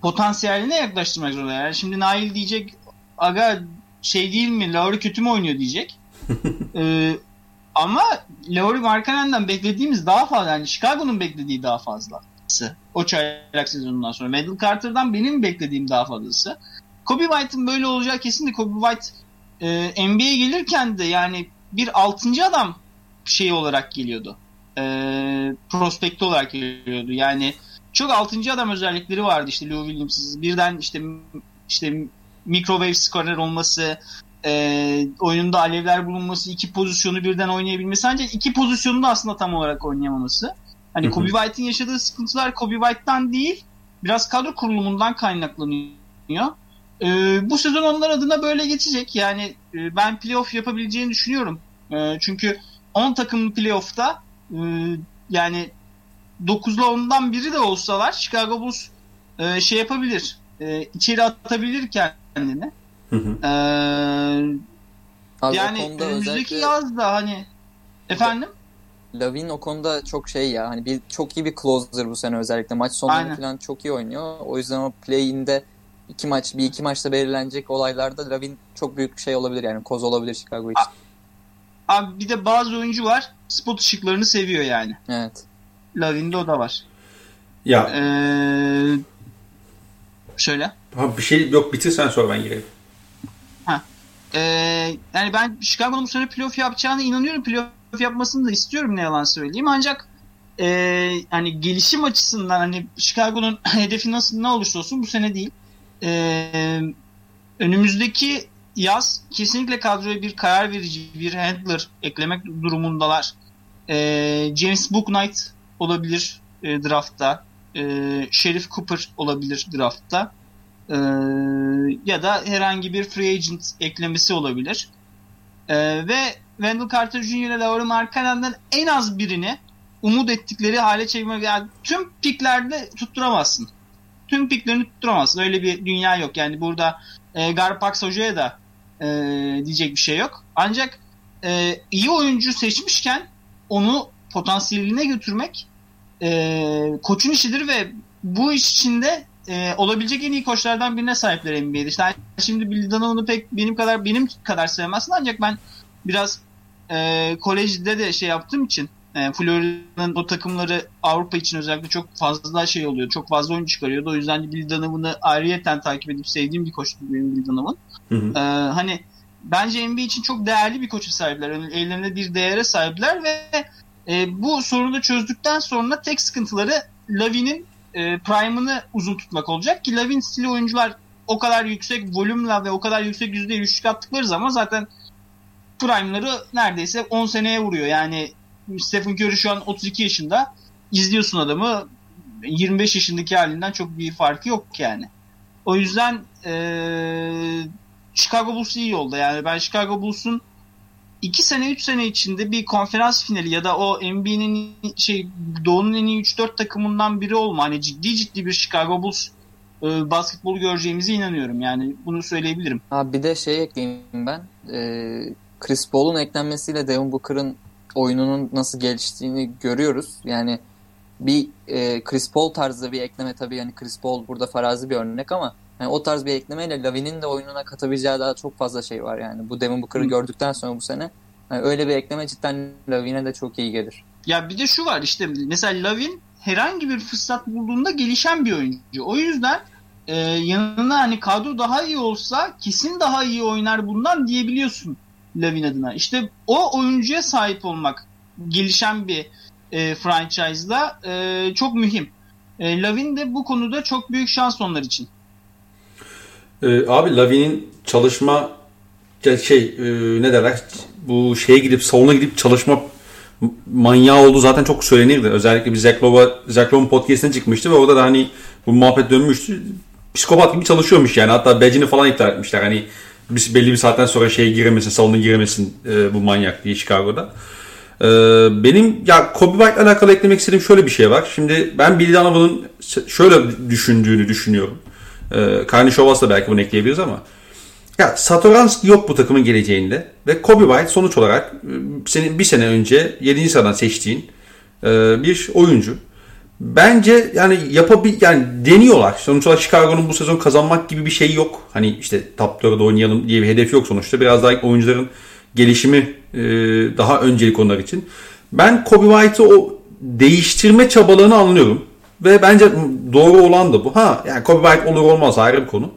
potansiyeline yaklaştırmak zorundalar. Yani şimdi Nail diyecek aga şey değil mi Lauri kötü mü oynuyor diyecek. E, ama Lauri Markkanen'den beklediğimiz daha fazla. Yani Chicago'nun beklediği daha fazlası. O çaylak sezonundan sonra. Wendell Carter'dan benim beklediğim daha fazlası. Kobe White'ın böyle olacağı kesin de Kobe White e, NBA'ye gelirken de yani bir altıncı adam şey olarak geliyordu. E, prospekti olarak geliyordu. Yani çok altıncı adam özellikleri vardı işte Lou Williams'ın. Birden işte işte microwave scorer olması, e, oyununda alevler bulunması, iki pozisyonu birden oynayabilmesi. Ancak iki pozisyonu da aslında tam olarak oynayamaması. Hani. Kobe White'in yaşadığı sıkıntılar Kobe White'tan değil, biraz kadro kurulumundan kaynaklanıyor. Ee, bu sezon onlar adına böyle geçecek. Yani e, ben playoff yapabileceğini düşünüyorum. E, çünkü 10 takımlı playoff'ta e, yani 9'la 10'dan biri de olsalar Chicago Bulls e, şey yapabilir. E, içeri atabilir kendini. Hı hı. E, Abi yani önümüzdeki özellikle yaz da hani efendim Lavin o konuda çok şey ya hani bir çok iyi bir closer bu sene özellikle maç sonları falan çok iyi oynuyor. O yüzden o play-in'de iki maç bir iki maçta belirlenecek olaylarda Lavin çok büyük şey olabilir yani koz olabilir Chicago için. abi bir de bazı oyuncu var spot ışıklarını seviyor yani. Evet. Lavin'de o da var. Ya Ee, şöyle. ha, bir şey yok bitirsen sonra ben gireyim. Ee, yani ben Chicago'nun bu sene playoff yapacağına inanıyorum. Playoff yapmasını da istiyorum ne yalan söyleyeyim. Ancak ee, hani gelişim açısından hani Chicago'nun hedefi nasıl ne olursa olsun bu sene değil. Ee, önümüzdeki yaz kesinlikle kadroya bir karar verici bir handler eklemek durumundalar. Ee, James Booknight olabilir e, draftta. Ee, Sheriff Cooper olabilir draftta. Ee, ya da herhangi bir free agent eklemesi olabilir. Ee, ve Wendell Carter Jr. ile Lauri Markkanen'den en az birini umut ettikleri hale çevirmek yani tüm piklerde tutturamazsın. Tüm piklerini tutturamazsın. Öyle bir dünya yok. Yani burada e, Garpax Hoca'ya da e, diyecek bir şey yok. Ancak e, iyi oyuncu seçmişken onu potansiyeline götürmek e, koçun işidir ve bu iş içinde e, olabilecek en iyi koçlardan birine sahipler NBA'de. İşte şimdi Bill Donovan'ı pek benim kadar benim kadar sevmezsin ancak ben biraz e, kolejde de şey yaptığım için E, Florida'nın o takımları Avrupa için özellikle çok fazla şey oluyor. Çok fazla oyun çıkarıyordu. O yüzden Bill Donovan'ı ayrıyeten takip edip sevdiğim bir koçtu benim Bill Donovan. Hı hı. Ee, hani bence NBA için çok değerli bir koçu sahipler. Yani ellerinde bir değere sahipler ve e, bu sorunu çözdükten sonra tek sıkıntıları Lavin'in e, prime'ını uzun tutmak olacak ki Lavin stili oyuncular o kadar yüksek volümle ve o kadar yüksek yüzde üçlük attıkları zaman zaten prime'ları neredeyse 10 seneye vuruyor. Yani Stephen Curry şu an 32 yaşında. İzliyorsun adamı 25 yaşındaki halinden çok bir farkı yok yani. O yüzden eee Chicago Bulls iyi yolda. Yani ben Chicago Bulls'un 2 sene 3 sene içinde bir konferans finali ya da o NBA'nin şey Doğu'nun en iyi 3-4 takımından biri olma. Hani ciddi ciddi bir Chicago Bulls e, basketbolu göreceğimize inanıyorum. Yani bunu söyleyebilirim. Ha bir de şey ekleyeyim ben. Ee, Chris Paul'un eklenmesiyle Devin Booker'ın oyununun nasıl geliştiğini görüyoruz. Yani bir e, Chris Paul tarzı bir ekleme tabii yani Chris Paul burada farazi bir örnek ama yani o tarz bir eklemeyle Lavin'in de oyununa katabileceği daha çok fazla şey var yani. Bu Devin Booker'ı gördükten sonra bu sene yani öyle bir ekleme cidden Lavin'e de çok iyi gelir. Ya bir de şu var işte mesela Lavin herhangi bir fırsat bulduğunda gelişen bir oyuncu. O yüzden e, yanına hani kadro daha iyi olsa kesin daha iyi oynar bundan diyebiliyorsun Lavin adına. İşte o oyuncuya sahip olmak gelişen bir e, franchise'da e, çok mühim. E, Lavin de bu konuda çok büyük şans onlar için. Ee, abi Lavin'in çalışma şey e, ne derler bu şeye gidip salona gidip çalışma manyağı olduğu zaten çok söylenirdi. Özellikle bir Zach Lowe'un podcastine çıkmıştı ve orada da hani bu muhabbet dönmüştü. Psikopat gibi çalışıyormuş yani. Hatta badge'ini falan iptal etmişler. Hani belli bir saatten sonra şeye giremesin, salona giremesin e, bu manyak diye Chicago'da. E, benim ya Kobe White'la alakalı eklemek istediğim şöyle bir şey var. Şimdi ben Billy Donovan'ın şöyle düşündüğünü düşünüyorum. E, Karnişovas da belki bunu ekleyebiliriz ama ya Satoranski yok bu takımın geleceğinde ve Kobe White sonuç olarak e, senin bir sene önce 7. sıradan seçtiğin e, bir oyuncu. Bence yani yapabil yani deniyorlar. Sonuç olarak Chicago'nun bu sezon kazanmak gibi bir şey yok. Hani işte top 4'de oynayalım diye bir hedef yok sonuçta. Biraz daha oyuncuların gelişimi e, daha öncelik onlar için. Ben Kobe White'ı o değiştirme çabalarını anlıyorum. Ve bence doğru olan da bu. Ha yani White olur olmaz ayrı bir konu.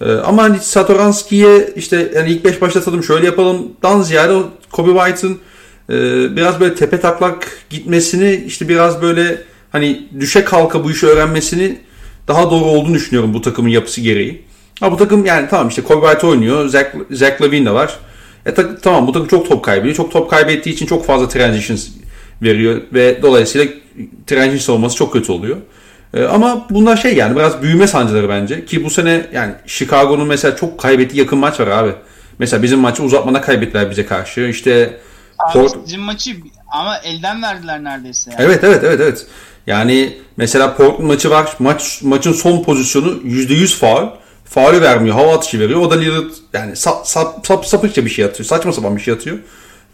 Ee, ama hani Satoranski'ye işte yani ilk 5 başlatalım şöyle yapalımdan ziyade o White'ın e, biraz böyle tepe taklak gitmesini işte biraz böyle hani düşe kalka bu işi öğrenmesini daha doğru olduğunu düşünüyorum bu takımın yapısı gereği. Ha bu takım yani tamam işte White oynuyor. Zach, Zach Lavine de var. E ta- tamam bu takım çok top kaybediyor. Çok top kaybettiği için çok fazla transitions veriyor ve dolayısıyla transition olması çok kötü oluyor. Ee, ama bunlar şey yani biraz büyüme sancıları bence. Ki bu sene yani Chicago'nun mesela çok kaybettiği yakın maç var abi. Mesela bizim maçı uzatmana kaybettiler bize karşı. İşte Abi Port- bizim maçı ama elden verdiler neredeyse. Yani. Evet evet evet evet. Yani mesela Portland maçı var. Maç maçın son pozisyonu %100 faul. Faulü vermiyor. Hava atışı veriyor. O da Lillard yani sap, sap, sap, sapıkça bir şey atıyor. Saçma sapan bir şey atıyor.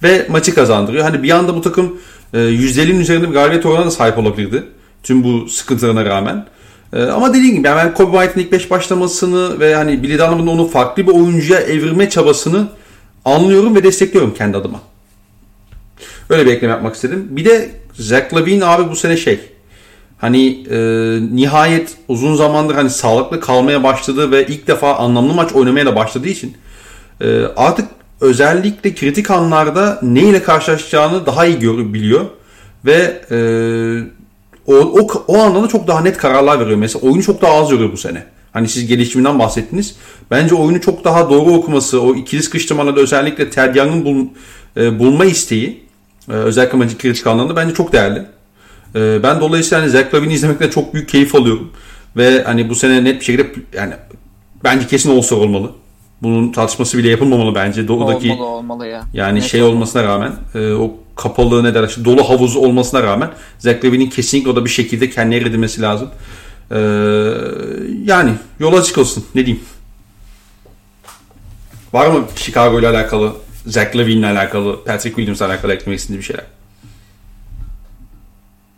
Ve maçı kazandırıyor. Hani bir anda bu takım e, %50'nin üzerinde bir galibiyet oranına da sahip olabilirdi. Tüm bu sıkıntılarına rağmen. E, ama dediğim gibi yani Kobe White'ın ilk 5 başlamasını ve hani Billy Donovan'ın onu farklı bir oyuncuya evirme çabasını anlıyorum ve destekliyorum kendi adıma. Öyle bir ekleme yapmak istedim. Bir de Zach Lavine abi bu sene şey hani e, nihayet uzun zamandır hani sağlıklı kalmaya başladı ve ilk defa anlamlı maç oynamaya da başladığı için e, artık özellikle kritik anlarda ne ile karşılaşacağını daha iyi görebiliyor ve e, o, o, o anlamda çok daha net kararlar veriyor. Mesela oyunu çok daha az yoruyor bu sene. Hani siz gelişiminden bahsettiniz. Bence oyunu çok daha doğru okuması, o ikili sıkıştırmalarda özellikle Ted Young'ın bul, e, bulma isteği ee, özellikle maçın kritik anlamda bence çok değerli. Ee, ben dolayısıyla hani Zach Lavine'i izlemekten çok büyük keyif alıyorum. Ve hani bu sene net bir şekilde yani bence kesin olsa olmalı. Bunun tartışması bile yapılmamalı bence. Doğudaki Olmalı olmalı ya. yani Net şey olmalı. olmasına rağmen e, o kapalı ne derler işte dolu havuzu olmasına rağmen Zach Lavine'in kesinlikle o da bir şekilde kendine edilmesi lazım. Ee, yani yola açık olsun. Ne diyeyim? Var mı Chicago ile alakalı, Zach Lavine'le alakalı, Patrick Williams'la alakalı eklemek istediğin bir şeyler?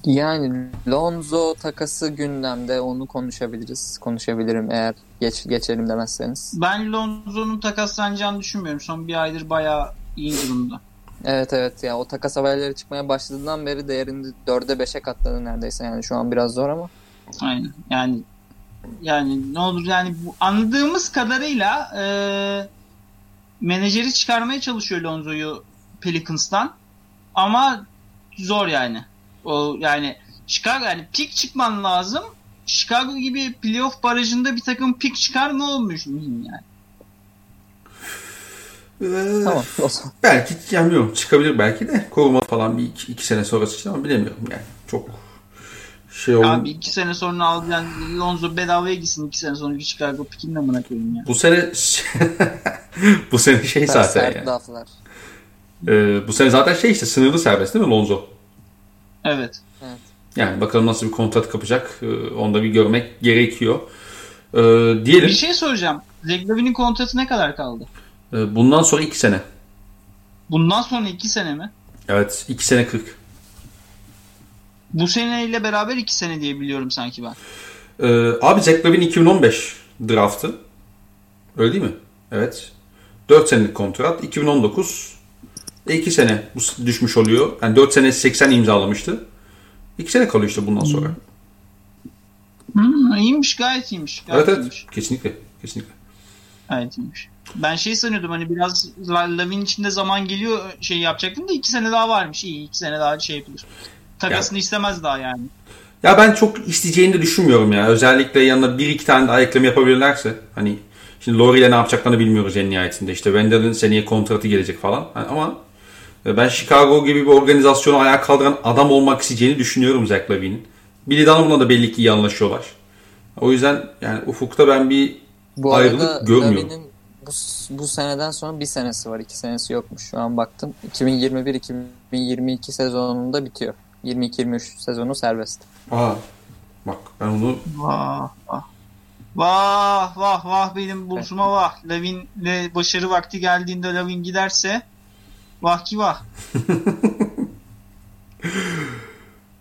Yani Lonzo takası gündemde onu konuşabiliriz. Konuşabilirim eğer geç, geçelim demezseniz. Ben Lonzo'nun takaslanacağını düşünmüyorum. Son bir aydır bayağı iyi durumda. Evet evet ya o takas haberleri çıkmaya başladığından beri değerini 4'e 5'e katladı neredeyse yani şu an biraz zor ama. Aynen yani yani ne olur yani bu, anladığımız kadarıyla e, menajeri çıkarmaya çalışıyor Lonzo'yu Pelicans'tan ama zor yani. O yani Chicago yani pik çıkman lazım. Chicago gibi playoff barajında bir takım pik çıkar mı olmuş yani. Ee, Tamam. Belki yani bilmiyorum çıkabilir belki de koruma falan bir iki, iki sene sonrası için ama bilemiyorum yani. Çok şey oldu. Abi iki sene sonra al yani Lonzo bedavaya gitsin iki sene sonraki Chicago pikin amına koyayım ya. Bu sene bu sene şey zaten yani. Ee, bu sene zaten şey işte sınırlı serbest değil mi Lonzo? Evet. Yani bakalım nasıl bir kontrat kapacak. Ee, onu da bir görmek gerekiyor. Ee, diyelim. Bir şey soracağım. Zach Lavin'in kontratı ne kadar kaldı? Ee, bundan sonra iki sene. Bundan sonra iki sene mi? Evet iki sene 40. Bu seneyle beraber iki sene diye biliyorum sanki ben. Ee, abi Zach Lavin 2015 draftı. Öyle değil mi? Evet. 4 senelik kontrat. 2019 e 2 sene bu düşmüş oluyor. Yani 4 sene 80 imzalamıştı. 2 sene kalıyor işte bundan sonra. Hmm, iyiymiş gayet iyiymiş. Gayet Evet evet. iyiymiş. Kesinlikle. Kesinlikle. Gayet iyiymiş. Ben şey sanıyordum hani biraz La- Lavin içinde zaman geliyor şey yapacaktım da iki sene daha varmış. İyi iki sene daha şey yapılır. Takasını istemez daha yani. Ya ben çok isteyeceğini de düşünmüyorum ya. Özellikle yanına bir iki tane daha ekleme yapabilirlerse. Hani şimdi Laurie ile ne yapacaklarını bilmiyoruz en nihayetinde. İşte Wendel'in seneye kontratı gelecek falan. Hani ama ben Chicago gibi bir organizasyonu ayağa kaldıran adam olmak isteyeceğini düşünüyorum Zach Lavin'in. Billy Donovan'la da belli ki iyi anlaşıyorlar. O yüzden yani ufukta ben bir Bu Ayrılık arada görmüyorum. Lavin'in bu, bu seneden sonra bir senesi var. iki senesi yokmuş. Şu an baktım. 2021-2022 sezonunda bitiyor. 22-23 sezonu serbest. Aa, bak ben onu Vah vah. Vah vah vah benim buluşuma vah. Lavin'le başarı vakti geldiğinde Lavin giderse vah ki vah.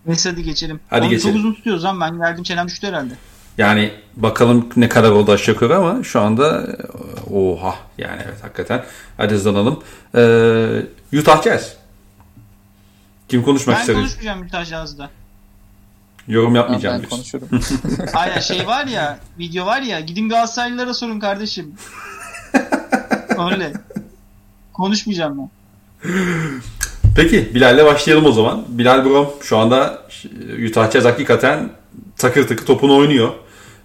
Neyse hadi geçelim. Hadi Onu geçelim. Çok uzun tutuyoruz lan ben geldim çenem düştü herhalde. yani bakalım ne kadar oldu aşağı yukarı ama şu anda e, oha yani evet hakikaten. Hadi hızlanalım. Ee, Utah Jazz. Kim konuşmak Ben ister? konuşmayacağım Mütaş Yaz'da. Yorum yapmayacağım. ben diyorsun. konuşurum. Aynen şey var ya video var ya gidin Galatasaraylılara sorun kardeşim. Öyle. Konuşmayacağım ben. Peki Bilal'le başlayalım o zaman. Bilal Brom şu anda Utah Jazz hakikaten takır takır topunu oynuyor.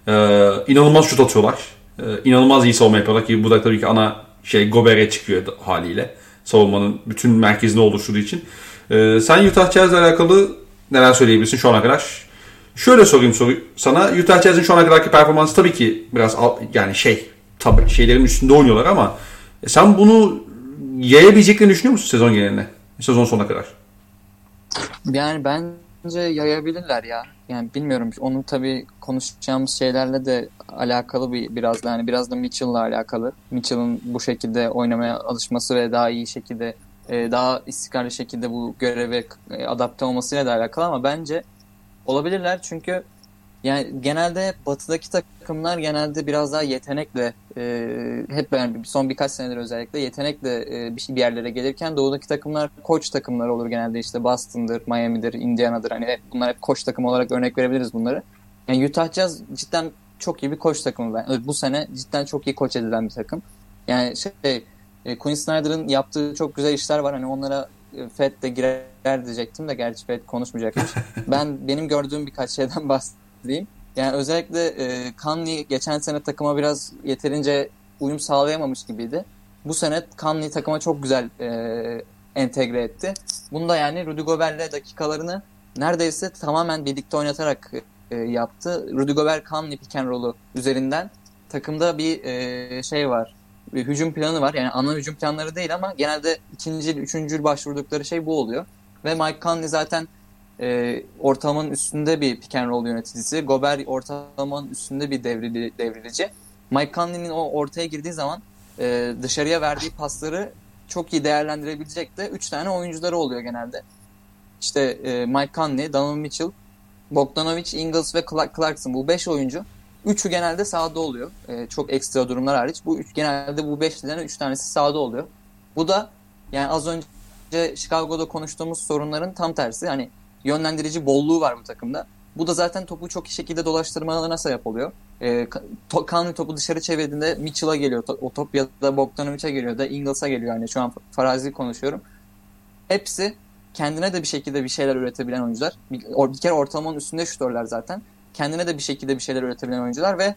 Ee, inanılmaz şut atıyorlar. Ee, inanılmaz iyi savunma yapıyorlar ki bu da tabii ki ana şey Gobert'e çıkıyor haliyle. Savunmanın bütün merkezini oluşturduğu için. Ee, sen Utah Jazz'le alakalı neler söyleyebilirsin şu ana kadar? Şöyle sorayım soru sana. Utah Jazz'in şu ana kadarki performansı tabii ki biraz yani şey tabii şeylerin üstünde oynuyorlar ama e, sen bunu yayabileceklerini düşünüyor musun sezon geneline? Sezon sonuna kadar. Yani bence yayabilirler ya. Yani bilmiyorum. Onun tabii konuşacağımız şeylerle de alakalı bir biraz da hani biraz da Mitchell'la alakalı. Mitchell'ın bu şekilde oynamaya alışması ve daha iyi şekilde e, daha istikrarlı şekilde bu göreve e, adapte olmasıyla da alakalı ama bence olabilirler çünkü yani genelde batıdaki takımlar genelde biraz daha yetenekle e, hep yani son birkaç senedir özellikle yetenekle e, bir, şey- bir yerlere gelirken doğudaki takımlar koç takımları olur genelde işte Boston'dır, Miami'dir, Indiana'dır hani hep, bunlar hep koç takımı olarak örnek verebiliriz bunları. Yani Utah Jazz cidden çok iyi bir koç takımı ben. Bu sene cidden çok iyi koç edilen bir takım. Yani şey e, Quinn Snyder'ın yaptığı çok güzel işler var. Hani onlara e, Fed de girer diyecektim de gerçi Fed konuşmayacakmış. ben benim gördüğüm birkaç şeyden bahsedeyim. Yani özellikle e, Conley geçen sene takıma biraz yeterince uyum sağlayamamış gibiydi. Bu sene Conley takıma çok güzel e, entegre etti. Bunda yani Rudy Gobert'le dakikalarını neredeyse tamamen birlikte oynatarak e, yaptı. Rudy Gobert Conley pick and roll'u üzerinden takımda bir e, şey var. Bir hücum planı var. Yani ana hücum planları değil ama genelde ikinci, üçüncü başvurdukları şey bu oluyor. Ve Mike Conley zaten e, ortalamanın üstünde bir pick and roll yöneticisi. Gobert ortalamanın üstünde bir devrili, devrilici. Mike Conley'nin o ortaya girdiği zaman e, dışarıya verdiği pasları çok iyi değerlendirebilecek de 3 tane oyuncuları oluyor genelde. İşte e, Mike Conley, Donovan Mitchell, Bogdanovic, Ingles ve Clark- Clarkson bu 5 oyuncu. Üçü genelde sahada oluyor. E, çok ekstra durumlar hariç. Bu üç, genelde bu beşliden üç tanesi sahada oluyor. Bu da yani az önce Chicago'da konuştuğumuz sorunların tam tersi. Hani yönlendirici bolluğu var bu takımda. Bu da zaten topu çok iyi şekilde dolaştırmalarına sebep oluyor. E, to, Conley topu dışarı çevirdiğinde Mitchell'a geliyor. To, o top ya da Bogdanovic'e geliyor da Ingles'a geliyor. Yani şu an farazi konuşuyorum. Hepsi kendine de bir şekilde bir şeyler üretebilen oyuncular. Bir, bir kere ortalamanın üstünde şutörler zaten. Kendine de bir şekilde bir şeyler üretebilen oyuncular ve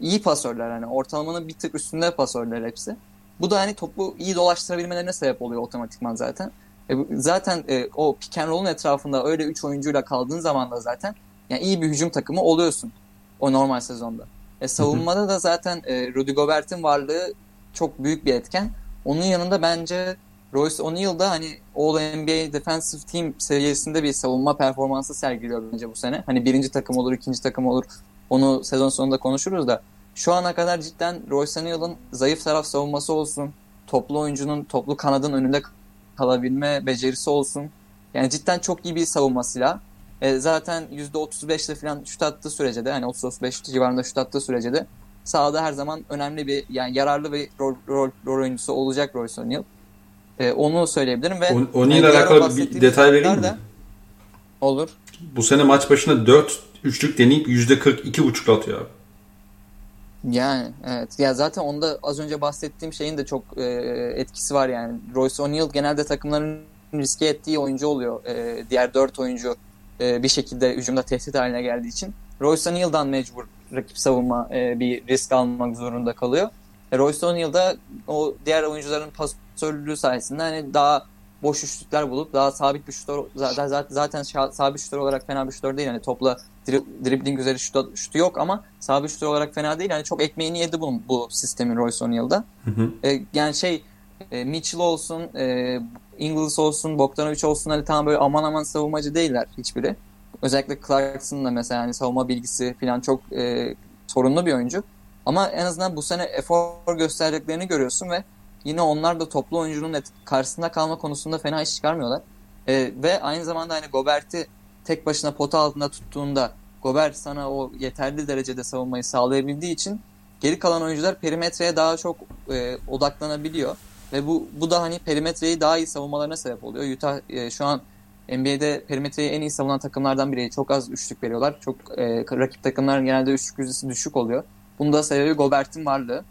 iyi pasörler. Yani ortalamanın bir tık üstünde pasörler hepsi. Bu da hani topu iyi dolaştırabilmelerine sebep oluyor otomatikman zaten. E, zaten e, o pick and roll'un etrafında öyle 3 oyuncuyla kaldığın zaman da zaten yani iyi bir hücum takımı oluyorsun o normal sezonda. E, savunmada da zaten e, Rudy Gobert'in varlığı çok büyük bir etken. Onun yanında bence Royce O'Neal da hani All NBA Defensive Team seviyesinde bir savunma performansı sergiliyor bence bu sene. Hani birinci takım olur, ikinci takım olur. Onu sezon sonunda konuşuruz da. Şu ana kadar cidden Royce O'Neal'ın zayıf taraf savunması olsun. Toplu oyuncunun toplu kanadın önünde kalabilme becerisi olsun. Yani cidden çok iyi bir savunma silahı. E, zaten %35'le falan şut attığı sürece de hani 30-35 civarında şut attığı sürece de sahada her zaman önemli bir yani yararlı bir rol, rol, rol oyuncusu olacak Royce O'Neal. E, onu söyleyebilirim ve O'Neal ile alakalı bir detay vereyim mi? Olur. Bu sene maç başına 4 üçlük deneyip %42,5 atıyor abi. Yani evet. Ya zaten onda az önce bahsettiğim şeyin de çok e, etkisi var yani. Royce O'Neal genelde takımların riske ettiği oyuncu oluyor. E, diğer dört oyuncu e, bir şekilde hücumda tehdit haline geldiği için. Royce O'Neal'dan mecbur rakip savunma e, bir risk almak zorunda kalıyor. E, Royce O'Neal da o diğer oyuncuların pasörlüğü sayesinde hani daha boş üçlükler bulup daha sabit bir şutör zaten zaten sabit şutör olarak fena bir şutör değil. Yani topla dribbling üzeri şutu, şutu yok ama sabit şutör olarak fena değil. Yani çok ekmeğini yedi bu, bu sistemin Royce O'Neal'da. E, yani şey e, Mitchell olsun, e, Ingles olsun, Bogdanovic olsun hani tamam böyle aman aman savunmacı değiller hiçbiri. Özellikle Clarkson'la mesela hani savunma bilgisi falan çok e, sorunlu bir oyuncu. Ama en azından bu sene efor gösterdiklerini görüyorsun ve yine onlar da toplu oyuncunun karşısında kalma konusunda fena iş çıkarmıyorlar. E, ve aynı zamanda hani Gobert'i tek başına pota altında tuttuğunda Gobert sana o yeterli derecede savunmayı sağlayabildiği için geri kalan oyuncular perimetreye daha çok e, odaklanabiliyor. Ve bu, bu da hani perimetreyi daha iyi savunmalarına sebep oluyor. Utah e, şu an NBA'de perimetreyi en iyi savunan takımlardan biri. Çok az üçlük veriyorlar. Çok e, rakip takımların genelde üçlük yüzdesi düşük oluyor. Bunda sebebi Gobert'in varlığı.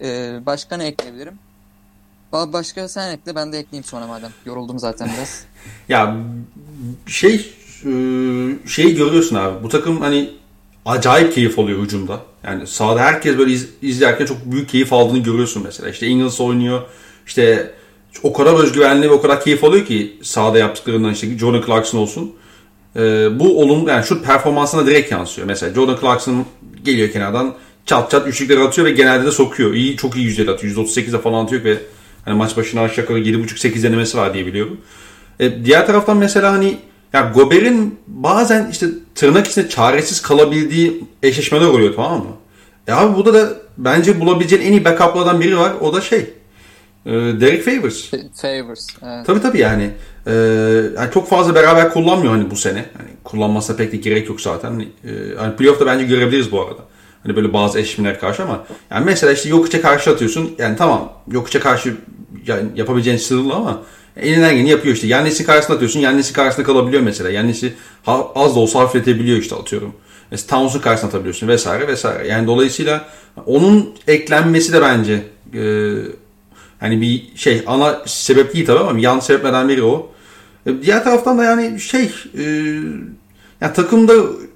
E, başka ne ekleyebilirim? Başka sen ekle ben de ekleyeyim sonra madem. Yoruldum zaten biraz. ya şey şey görüyorsun abi. Bu takım hani acayip keyif alıyor hücumda. Yani sahada herkes böyle iz, izlerken çok büyük keyif aldığını görüyorsun mesela. İşte Ingles oynuyor. İşte o kadar özgüvenli ve o kadar keyif alıyor ki sahada yaptıklarından işte Jordan Clarkson olsun. Ee, bu olumlu yani şu performansına direkt yansıyor. Mesela Jordan Clarkson geliyor kenardan çat çat üçlükleri atıyor ve genelde de sokuyor. İyi çok iyi yüzdeli atıyor. 138'e falan atıyor ve hani maç başına aşağı yukarı 7.5-8 denemesi var diye biliyorum. Ee, diğer taraftan mesela hani ya Gober'in bazen işte tırnak içinde çaresiz kalabildiği eşleşmeler oluyor tamam mı? E abi burada da bence bulabileceğin en iyi backup'lardan biri var. O da şey e, Derek Favors. Favors. Evet. Tabii tabii yani. E, yani çok fazla beraber kullanmıyor hani bu sene. Hani kullanmasına pek de gerek yok zaten. Hani, e, hani playoff'ta bence görebiliriz bu arada. Hani böyle bazı eşleşmeler karşı ama yani mesela işte Jokic'e karşı atıyorsun. Yani tamam Jokic'e karşı yani yapabileceğin sınırlı ama elinden geleni yapıyor işte. Yannis'in karşısında atıyorsun. Yannis'in karşısında kalabiliyor mesela. Yannis'i az da olsa hafifletebiliyor işte atıyorum. Mesela Towns'un karşısına atabiliyorsun vesaire vesaire. Yani dolayısıyla onun eklenmesi de bence e, hani bir şey ana sebep değil tabii ama yan sebeplerden biri o. E, diğer taraftan da yani şey e, yani takımda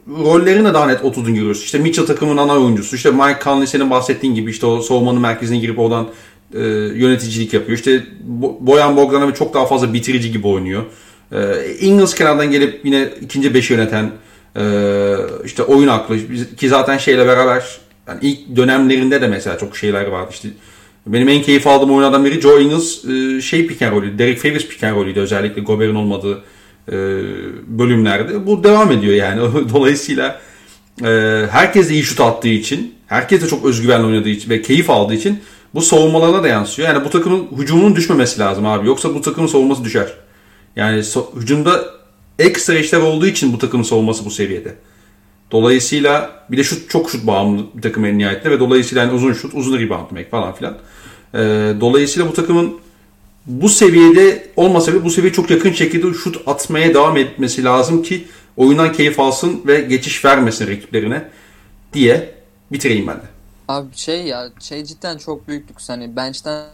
rollerini de daha net oturduğunu görüyoruz. İşte Mitchell takımın ana oyuncusu. İşte Mike Conley senin bahsettiğin gibi işte o savunmanın merkezine girip oradan e, yöneticilik yapıyor. İşte Boyan Bogdanovic çok daha fazla bitirici gibi oynuyor. E, Ingles kenardan gelip yine ikinci beşi yöneten e, işte oyun aklı ki zaten şeyle beraber yani ilk dönemlerinde de mesela çok şeyler vardı. İşte benim en keyif aldığım oyunlardan biri Joe Ingles e, şey pick and roll'ü, Derek Favors pick and özellikle Gobert'in olmadığı bölümlerde. Bu devam ediyor yani. Dolayısıyla e, herkes iyi şut attığı için, herkes de çok özgüvenli oynadığı için ve keyif aldığı için bu savunmalarına da yansıyor. Yani bu takımın hücumunun düşmemesi lazım abi. Yoksa bu takımın savunması düşer. Yani so- hücumda ekstra işler olduğu için bu takımın savunması bu seviyede. Dolayısıyla bir de şut çok şut bağımlı bir takım en nihayetinde ve dolayısıyla yani uzun şut, uzun rebound demek falan filan. Ee, dolayısıyla bu takımın bu seviyede olmasa bile bu seviyeye çok yakın şekilde şut atmaya devam etmesi lazım ki oyundan keyif alsın ve geçiş vermesin rakiplerine diye bitireyim ben de. Abi şey ya şey cidden çok büyük lüks. Hani bench'ten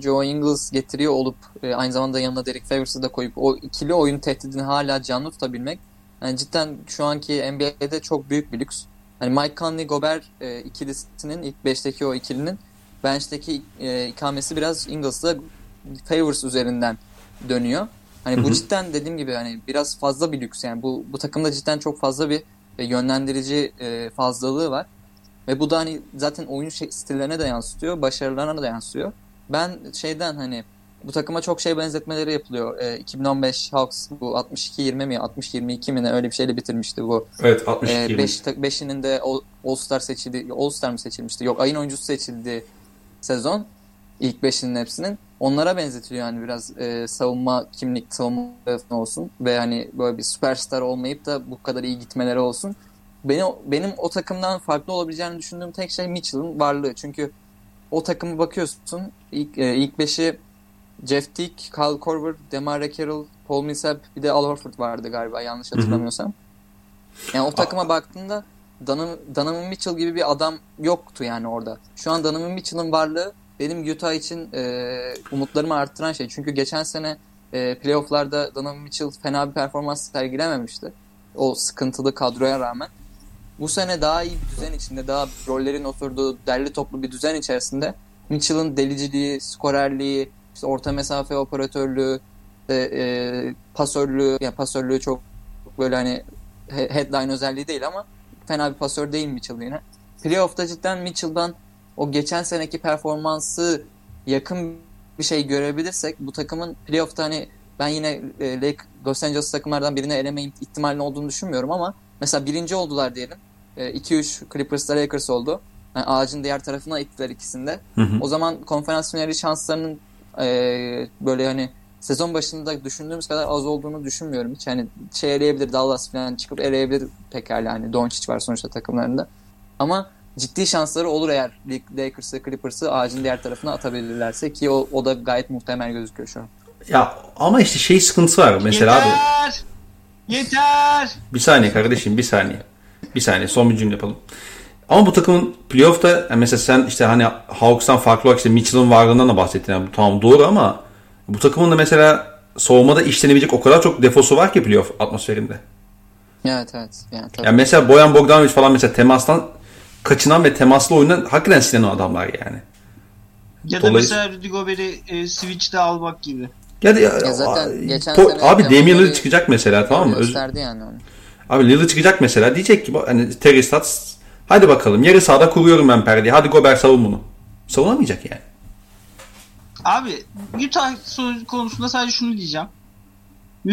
Joe Ingles getiriyor olup e, aynı zamanda yanına Derek Favors'ı da koyup o ikili oyun tehdidini hala canlı tutabilmek yani cidden şu anki NBA'de çok büyük bir lüks. Hani Mike Conley Gobert e, ikilisinin ilk 5'teki o ikilinin bench'teki e, ikamesi biraz Ingles'la Favors üzerinden dönüyor. Hani bu cidden dediğim gibi hani biraz fazla bir lüks yani bu bu takımda cidden çok fazla bir e, yönlendirici e, fazlalığı var. Ve bu da hani zaten oyun stillerine de yansıtıyor, başarılarına da yansıyor. Ben şeyden hani bu takıma çok şey benzetmeleri yapılıyor. E, 2015 Hawks bu 62-20 mi 60-22 mi ne öyle bir şeyle bitirmişti bu. Evet 62-20. E, beş, beşinin de All Star seçildi. All Star mı seçilmişti? Yok ayın oyuncusu seçildi sezon. İlk beşinin hepsinin. Onlara benzetiliyor yani biraz e, savunma kimlik, savunma olsun ve hani böyle bir süperstar olmayıp da bu kadar iyi gitmeleri olsun. Benim, benim o takımdan farklı olabileceğini düşündüğüm tek şey Mitchell'ın varlığı. Çünkü o takımı bakıyorsun ilk, e, ilk beşi Jeff Teague, Kyle Korver, DeMar Carroll, Paul Millsap bir de Al Horford vardı galiba yanlış hatırlamıyorsam. Yani o takıma baktığında Donovan, Donovan Mitchell gibi bir adam yoktu yani orada. Şu an Donovan Mitchell'ın varlığı benim Utah için e, umutlarımı arttıran şey. Çünkü geçen sene e, playofflarda Donovan Mitchell fena bir performans sergilememişti. O sıkıntılı kadroya rağmen. Bu sene daha iyi bir düzen içinde, daha rollerin oturduğu derli toplu bir düzen içerisinde Mitchell'ın deliciliği, skorerliği, işte orta mesafe operatörlüğü, e, e, pasörlüğü, yani pasörlüğü çok böyle hani headline özelliği değil ama fena bir pasör değil Mitchell yine. Playoff'ta cidden Mitchell'dan o geçen seneki performansı yakın bir şey görebilirsek bu takımın playoff'ta hani ben yine e, Lake, Los Angeles takımlardan birine eleme ihtimalinin olduğunu düşünmüyorum ama mesela birinci oldular diyelim. E, 2-3 Clippers'la Lakers oldu. Yani ağacın diğer tarafına ittiler ikisinde. Hı hı. O zaman konferans finali şanslarının e, böyle hani sezon başında düşündüğümüz kadar az olduğunu düşünmüyorum hiç. Hani şey eleyebilir Dallas falan çıkıp eleyebilir pekala hani Doncic var sonuçta takımlarında. Ama ciddi şansları olur eğer Lakers'ı Clippers'ı ağacın diğer tarafına atabilirlerse ki o, o da gayet muhtemel gözüküyor şu an. Ya ama işte şey sıkıntısı var mesela Yeter! abi. Yeter! Bir saniye kardeşim bir saniye. Bir saniye son bir cümle yapalım. Ama bu takımın playoff'ta yani mesela sen işte hani Hawks'tan farklı olarak işte Mitchell'ın varlığından da bahsettin. Yani tamam doğru ama bu takımın da mesela savunmada işlenebilecek o kadar çok defosu var ki playoff atmosferinde. Evet evet. Yani, tabii. yani mesela Boyan Bogdanovic falan mesela temastan kaçınan ve temaslı oyundan hakikaten silenen adamlar yani. Ya da mesela Rudy Gobert'i e, Switch'te almak gibi. Ya, da, ya, ya zaten geçen po, sene abi Damian Lillard çıkacak mesela tamam mı? Gösterdi yani onu. Abi Lillard çıkacak mesela diyecek ki hani Terry Stotts hadi bakalım yarı sahada kuruyorum ben perdeyi hadi Gobert savun bunu. Savunamayacak yani. Abi Utah konusunda sadece şunu diyeceğim.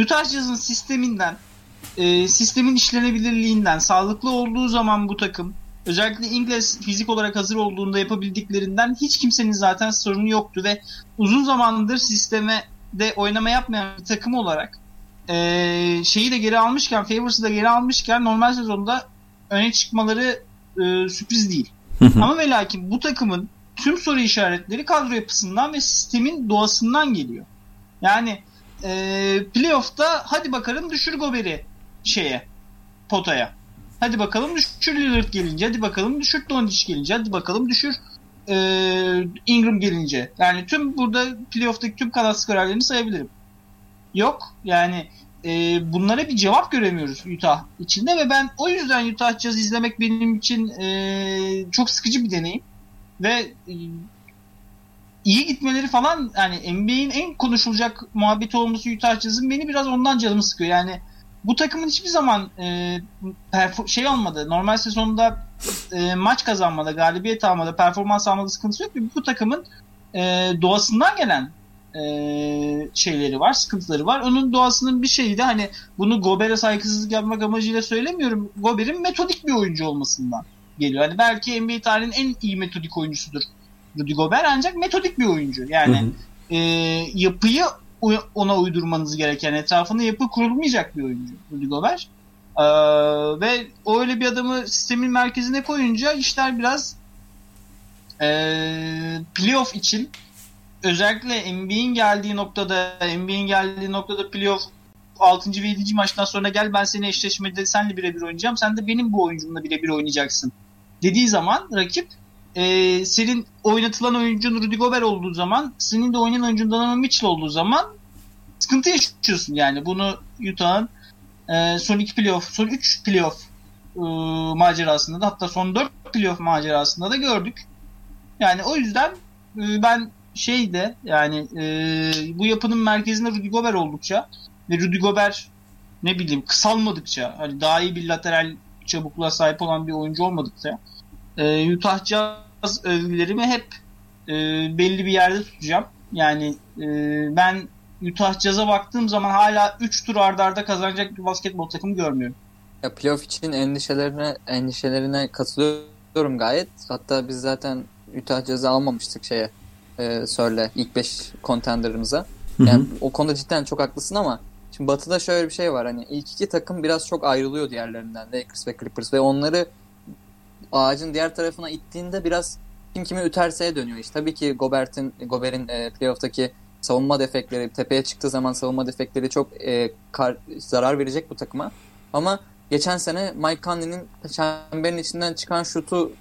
Utah Jazz'ın sisteminden e, sistemin işlenebilirliğinden sağlıklı olduğu zaman bu takım özellikle İngiliz fizik olarak hazır olduğunda yapabildiklerinden hiç kimsenin zaten sorunu yoktu ve uzun zamandır sisteme de oynama yapmayan bir takım olarak e, şeyi de geri almışken Favors'ı da geri almışken normal sezonda öne çıkmaları e, sürpriz değil. Ama ve lakin bu takımın tüm soru işaretleri kadro yapısından ve sistemin doğasından geliyor. Yani e, playoff'ta hadi bakalım düşür Gober'i şeye potaya. Hadi bakalım düşür Lillard gelince. Hadi bakalım düşür Doncic gelince. Hadi bakalım düşür e, Ingram gelince. Yani tüm burada playoff'taki tüm kanat skorerlerini sayabilirim. Yok. Yani e, bunlara bir cevap göremiyoruz Utah içinde ve ben o yüzden Utah Jazz izlemek benim için e, çok sıkıcı bir deneyim. Ve e, iyi gitmeleri falan yani NBA'in en konuşulacak muhabbeti olması Utah Jazz'ın beni biraz ondan canımı sıkıyor. Yani bu takımın hiçbir zaman e, şey olmadı. Normal sezonda e, maç kazanmada, galibiyet almada, performans almada sıkıntısı yok. Bu takımın e, doğasından gelen e, şeyleri var, sıkıntıları var. Onun doğasının bir şeyi de hani bunu Gober'e saygısızlık yapmak amacıyla söylemiyorum. Gober'in metodik bir oyuncu olmasından geliyor. Hani belki NBA tarihinin en iyi metodik oyuncusudur Rudy Gobert ancak metodik bir oyuncu. Yani hı hı. E, yapıyı ona uydurmanız gereken etrafında yapı kurulmayacak bir oyuncu Rudy Gobert. Ee, ve öyle bir adamı sistemin merkezine koyunca işler biraz e, playoff için özellikle NBA'in geldiği noktada NBA'in geldiği noktada playoff 6. ve 7. maçtan sonra gel ben seni eşleşmede senle birebir oynayacağım. Sen de benim bu oyuncumla birebir oynayacaksın. Dediği zaman rakip e, senin oynatılan oyuncun Rudy Gobert olduğu zaman senin de oynayan oyuncun Donovan Mitchell olduğu zaman sıkıntı yaşıyorsun yani. Bunu Utah'ın e, son 2 playoff, son 3 playoff e, macerasında da hatta son 4 playoff macerasında da gördük. Yani o yüzden e, ben şeyde yani e, bu yapının merkezinde Rudy Gobert oldukça ve Rudy Gobert ne bileyim kısalmadıkça hani daha iyi bir lateral çabukluğa sahip olan bir oyuncu olmadıkça e, Utah Jazz övgülerimi hep e, belli bir yerde tutacağım. Yani e, ben Utah Jazz'a baktığım zaman hala 3 tur ardarda arda kazanacak bir basketbol takımı görmüyorum. Ya playoff için endişelerine endişelerine katılıyorum gayet. Hatta biz zaten Utah Jazz'ı almamıştık şeye. E, Sörle ilk 5 contender'ımıza. Yani hı hı. o konuda cidden çok haklısın ama şimdi Batı'da şöyle bir şey var. Hani ilk iki takım biraz çok ayrılıyor diğerlerinden. Lakers ve Clippers ve onları ağacın diğer tarafına ittiğinde biraz kim kimi üterseye dönüyor. İşte tabii ki Gobert'in Gobert'in e, playoff'taki savunma defekleri, tepeye çıktığı zaman savunma defekleri çok e, kar, zarar verecek bu takıma. Ama geçen sene Mike Conley'nin çemberin içinden çıkan şutu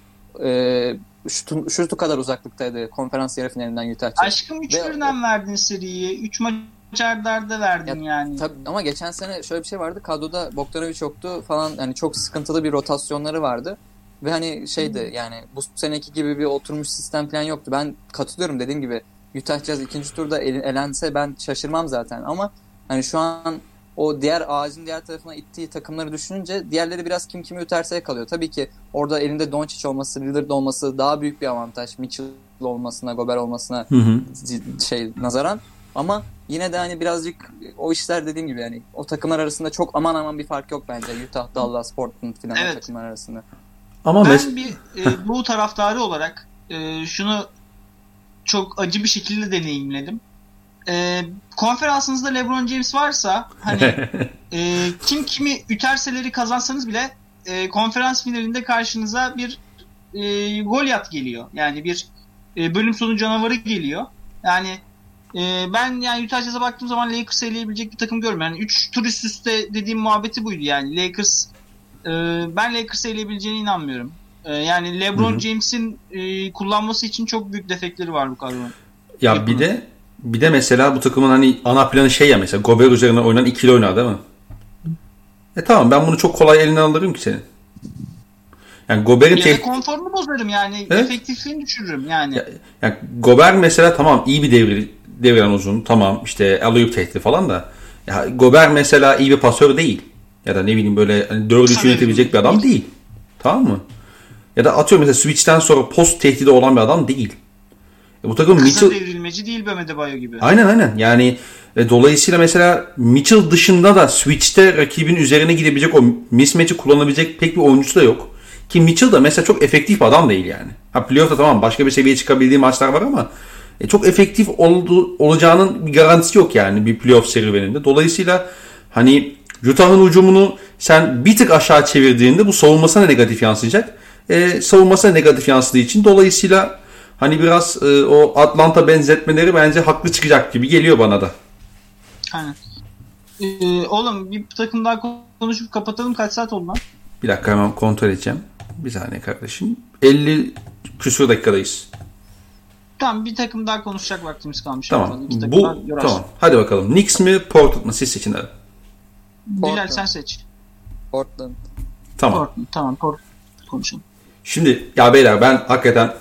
e, şutu, şutu kadar uzaklıktaydı konferans yarı finalinden Utah Aşkım 3 birden verdin seriyi. 3 maç ardarda verdin ya, yani. Tabii, ama geçen sene şöyle bir şey vardı. Kadroda Bogdanovic yoktu falan. Yani çok sıkıntılı bir rotasyonları vardı. Ve hani şeydi hmm. yani bu seneki gibi bir oturmuş sistem falan yoktu. Ben katılıyorum dediğim gibi Utah Jazz ikinci turda elense ben şaşırmam zaten ama hani şu an o diğer ağacın diğer tarafına ittiği takımları düşününce diğerleri biraz kim kimi üterse kalıyor. Tabii ki orada elinde Doncic olması, Lillard olması daha büyük bir avantaj. Mitchell olmasına, Gobert olmasına hı hı. şey nazaran. Ama yine de hani birazcık o işler dediğim gibi yani o takımlar arasında çok aman aman bir fark yok bence. Utah, Dallas, Portland filan evet. takımlar arasında. Ama ben bir e, bu taraftarı olarak e, şunu çok acı bir şekilde deneyimledim. E, konferansınızda LeBron James varsa hani e, kim kimi üterseleri kazansanız bile e, konferans finalinde karşınıza bir e, Goliath geliyor. Yani bir e, bölüm sonu canavarı geliyor. Yani e, ben yani Utah Jazz'a baktığım zaman Lakers eleyebilecek bir takım görmüyorum. Yani 3 tur üst üste dediğim muhabbeti buydu yani. Lakers e, ben Lakers'ı eleyebileceğine inanmıyorum. E, yani LeBron James'in e, kullanması için çok büyük defekleri var bu kadronun. Ya Yapının. bir de bir de mesela bu takımın hani ana planı şey ya mesela Gobert üzerine oynanan ikili oynar değil mi? E tamam ben bunu çok kolay eline alırım ki senin. Yani Gobert'in ya tek... konforunu bozarım yani evet. efektifliğini düşürürüm yani. Ya, yani Gobert mesela tamam iyi bir devir, deviren uzun tamam işte alıyıp tehdit falan da ya Gobert mesela iyi bir pasör değil. Ya da ne bileyim böyle hani dördü yönetebilecek bir adam değil. Tamam mı? Ya da atıyorum mesela Switch'ten sonra post tehdidi olan bir adam değil. E bu takım Kısa Mitchell... devrilmeci değil Bömede Bayo gibi. Aynen aynen. Yani e, dolayısıyla mesela Mitchell dışında da Switch'te rakibin üzerine gidebilecek o mismatch'i kullanabilecek pek bir oyuncusu da yok. Ki Mitchell da mesela çok efektif bir adam değil yani. Ha playoff'ta tamam başka bir seviyeye çıkabildiği maçlar var ama e, çok efektif oldu, olacağının bir garantisi yok yani bir playoff serüveninde. Dolayısıyla hani Utah'ın hücumunu sen bir tık aşağı çevirdiğinde bu savunmasına negatif yansıyacak. E, savunmasına negatif yansıdığı için dolayısıyla hani biraz e, o Atlanta benzetmeleri bence haklı çıkacak gibi geliyor bana da. Aynen. Ee, oğlum bir takım daha konuşup kapatalım. Kaç saat oldu lan? Bir dakika hemen kontrol edeceğim. Bir saniye kardeşim. 50 küsur dakikadayız. Tamam bir takım daha konuşacak vaktimiz kalmış. Tamam. Bu tamam. Hadi bakalım. Knicks mi Portland mı? Siz seçin hadi. Bilal sen seç. Portland. Tamam. Portland, tamam Portland konuşalım. Şimdi ya beyler ben hakikaten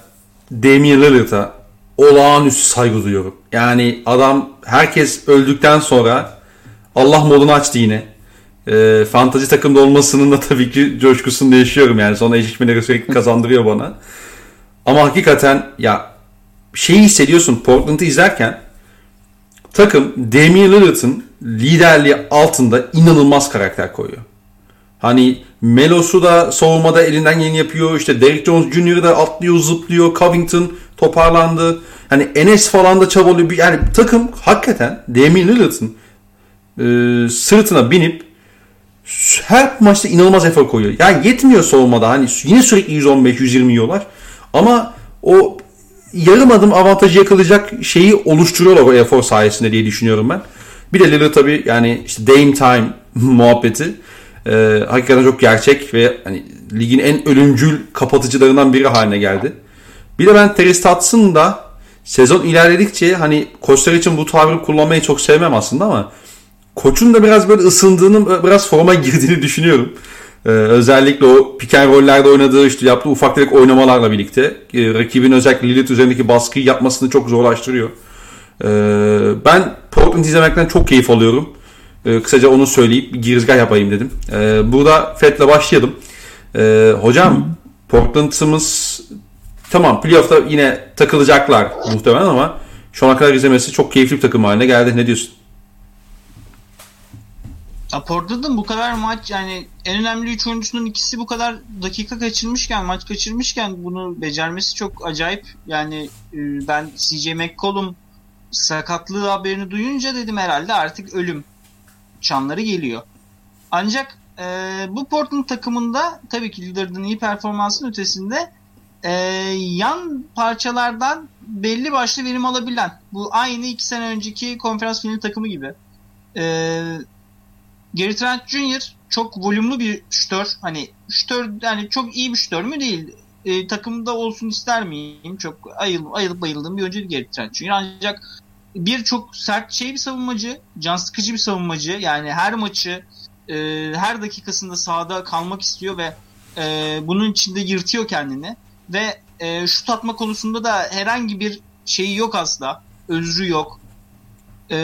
Damian Lillard'a olağanüstü saygı duyuyorum. Yani adam herkes öldükten sonra Allah modunu açtı yine. E, fantazi takımda olmasının da tabii ki coşkusunu yaşıyorum yani. Sonra eşleşmeleri sürekli kazandırıyor bana. Ama hakikaten ya şeyi hissediyorsun Portland'ı izlerken takım Damian Lillard'ın liderliği altında inanılmaz karakter koyuyor. Hani Melosu da savunmada elinden geleni yapıyor. İşte Derek Jones Jr. da atlıyor, zıplıyor. Covington toparlandı. Hani Enes falan da çabalıyor. Yani takım hakikaten Damian Lillard'ın e, sırtına binip her maçta inanılmaz efor koyuyor. Yani yetmiyor savunmada. Hani yine sürekli 115-120 yiyorlar. Ama o yarım adım avantajı yakalayacak şeyi oluşturuyorlar o efor sayesinde diye düşünüyorum ben. Bir de Lillard tabii yani işte Dame Time muhabbeti e, hakikaten çok gerçek ve hani ligin en ölümcül kapatıcılarından biri haline geldi. Bir de ben Terry Stotts'ın da sezon ilerledikçe hani koçlar için bu tabiri kullanmayı çok sevmem aslında ama koçun da biraz böyle ısındığını, biraz forma girdiğini düşünüyorum. Ee, özellikle o pick and roll'lerde oynadığı işte yaptığı ufak tefek oynamalarla birlikte e, rakibin özellikle Lilith üzerindeki baskıyı yapmasını çok zorlaştırıyor. Ee, ben Portland izlemekten çok keyif alıyorum. Ee, kısaca onu söyleyip bir girizgah yapayım dedim. Ee, burada Fed'le başlayalım. Ee, hocam Portland'ımız tamam playoff'ta yine takılacaklar muhtemelen ama şu ana kadar izlemesi çok keyifli bir takım haline geldi. Ne diyorsun? Portland'ın bu kadar maç yani en önemli üç oyuncusunun ikisi bu kadar dakika kaçırmışken maç kaçırmışken bunu becermesi çok acayip. Yani e, ben CJ McCollum sakatlığı haberini duyunca dedim herhalde artık ölüm çanları geliyor. Ancak e, bu Portland takımında tabii ki Lillard'ın iyi performansının ötesinde e, yan parçalardan belli başlı verim alabilen bu aynı iki sene önceki konferans finali takımı gibi. E, Gary Trent Jr. çok volümlü bir şütör. Hani şütör yani çok iyi bir şütör mü değil. E, takımda olsun ister miyim? Çok ayıl, ayılıp bayıldığım bir oyuncu Gary Trent Jr. Ancak bir çok sert şey bir savunmacı, can sıkıcı bir savunmacı. Yani her maçı e, her dakikasında sahada kalmak istiyor ve e, bunun içinde yırtıyor kendini. Ve e, şut atma konusunda da herhangi bir şeyi yok asla. Özrü yok. E,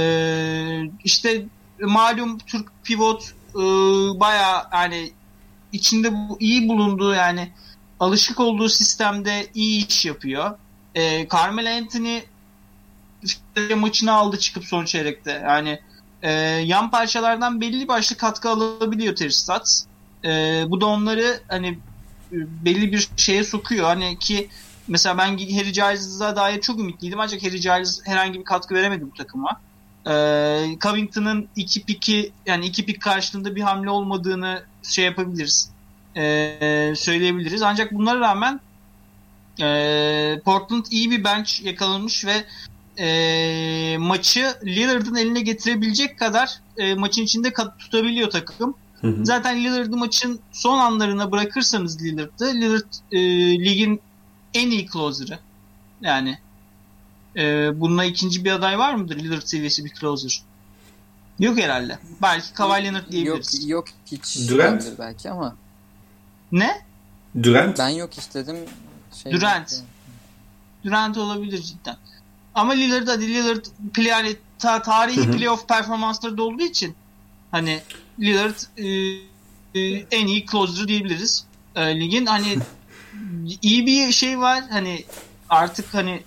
işte malum Türk pivot e, baya yani içinde bu, iyi bulunduğu yani alışık olduğu sistemde iyi iş yapıyor. E, Carmelo Anthony maçını aldı çıkıp son çeyrekte. Yani e, yan parçalardan belli başlı katkı alabiliyor Terry Stotts. E, bu da onları hani belli bir şeye sokuyor. Hani ki mesela ben Harry Giles'a dair çok ümitliydim ancak Harry Giles herhangi bir katkı veremedi bu takıma. Ee, Covington'ın iki piki yani iki pik karşılığında bir hamle olmadığını şey yapabiliriz. Ee, söyleyebiliriz. Ancak bunlara rağmen e, Portland iyi bir bench yakalamış ve e, maçı Lillard'ın eline getirebilecek kadar e, maçın içinde tutabiliyor takım. Hı hı. Zaten Lillard'ı maçın son anlarına bırakırsanız Lillard'ı Lillard e, ligin en iyi closer'ı. Yani ee, bununla ikinci bir aday var mıdır? Lillard seviyesi bir closer. Yok herhalde. Belki Kawhi Leonard diyebiliriz. Yok, yok hiç Durant. belki ama. Ne? Durant. Ben yok istedim. Şey Durant. Belki. Durant olabilir cidden. Ama Lillard hadi Lillard yani ta, tarihi playoff performansları da olduğu için hani Lillard e, e, en iyi closer diyebiliriz. E, ligin hani iyi bir şey var hani artık hani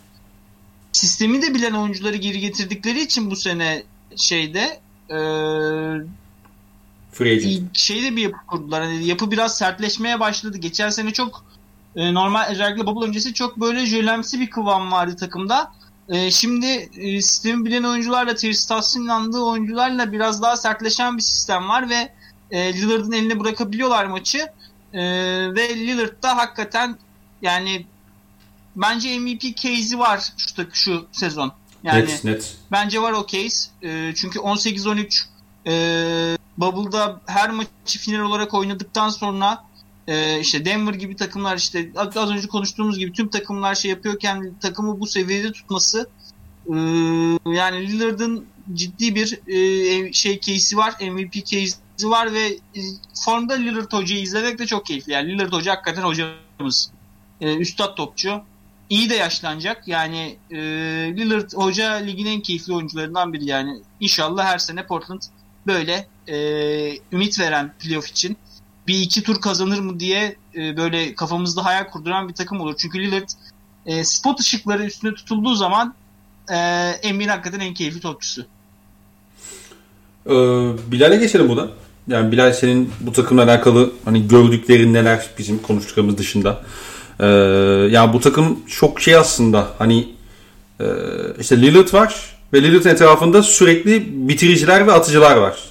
sistemi de bilen oyuncuları geri getirdikleri için bu sene şeyde e, Free şeyde bir yapı kurdular. Hani yapı biraz sertleşmeye başladı. Geçen sene çok e, normal özellikle bubble öncesi çok böyle jölemsi bir kıvam vardı takımda. E, şimdi e, sistemi bilen oyuncularla Tristass'ın inandığı oyuncularla biraz daha sertleşen bir sistem var ve e, Lillard'ın eline bırakabiliyorlar maçı. E, ve Lillard da hakikaten yani bence MVP case'i var şu, şu sezon. Yani net, net. bence var o case. E, çünkü 18-13 e, Bubble'da her maçı final olarak oynadıktan sonra e, işte Denver gibi takımlar işte az önce konuştuğumuz gibi tüm takımlar şey yapıyorken takımı bu seviyede tutması e, yani Lillard'ın ciddi bir e, şey case'i var. MVP case'i var ve e, formda Lillard hocayı izlemek de çok keyifli. Yani Lillard hoca hakikaten hocamız. E, üstad topçu iyi de yaşlanacak. Yani e, Lillard hoca ligin en keyifli oyuncularından biri yani. İnşallah her sene Portland böyle e, ümit veren playoff için bir iki tur kazanır mı diye e, böyle kafamızda hayal kurduran bir takım olur. Çünkü Lillard e, spot ışıkları üstüne tutulduğu zaman e, NBA'nin hakikaten en keyifli topçusu. Ee, Bilal'e geçelim buradan. Yani Bilal senin bu takımla alakalı hani gördüklerin neler bizim konuştuklarımız dışında? Ee, yani bu takım çok şey aslında hani e, işte Lillard var ve Lillard'ın etrafında sürekli bitiriciler ve atıcılar var.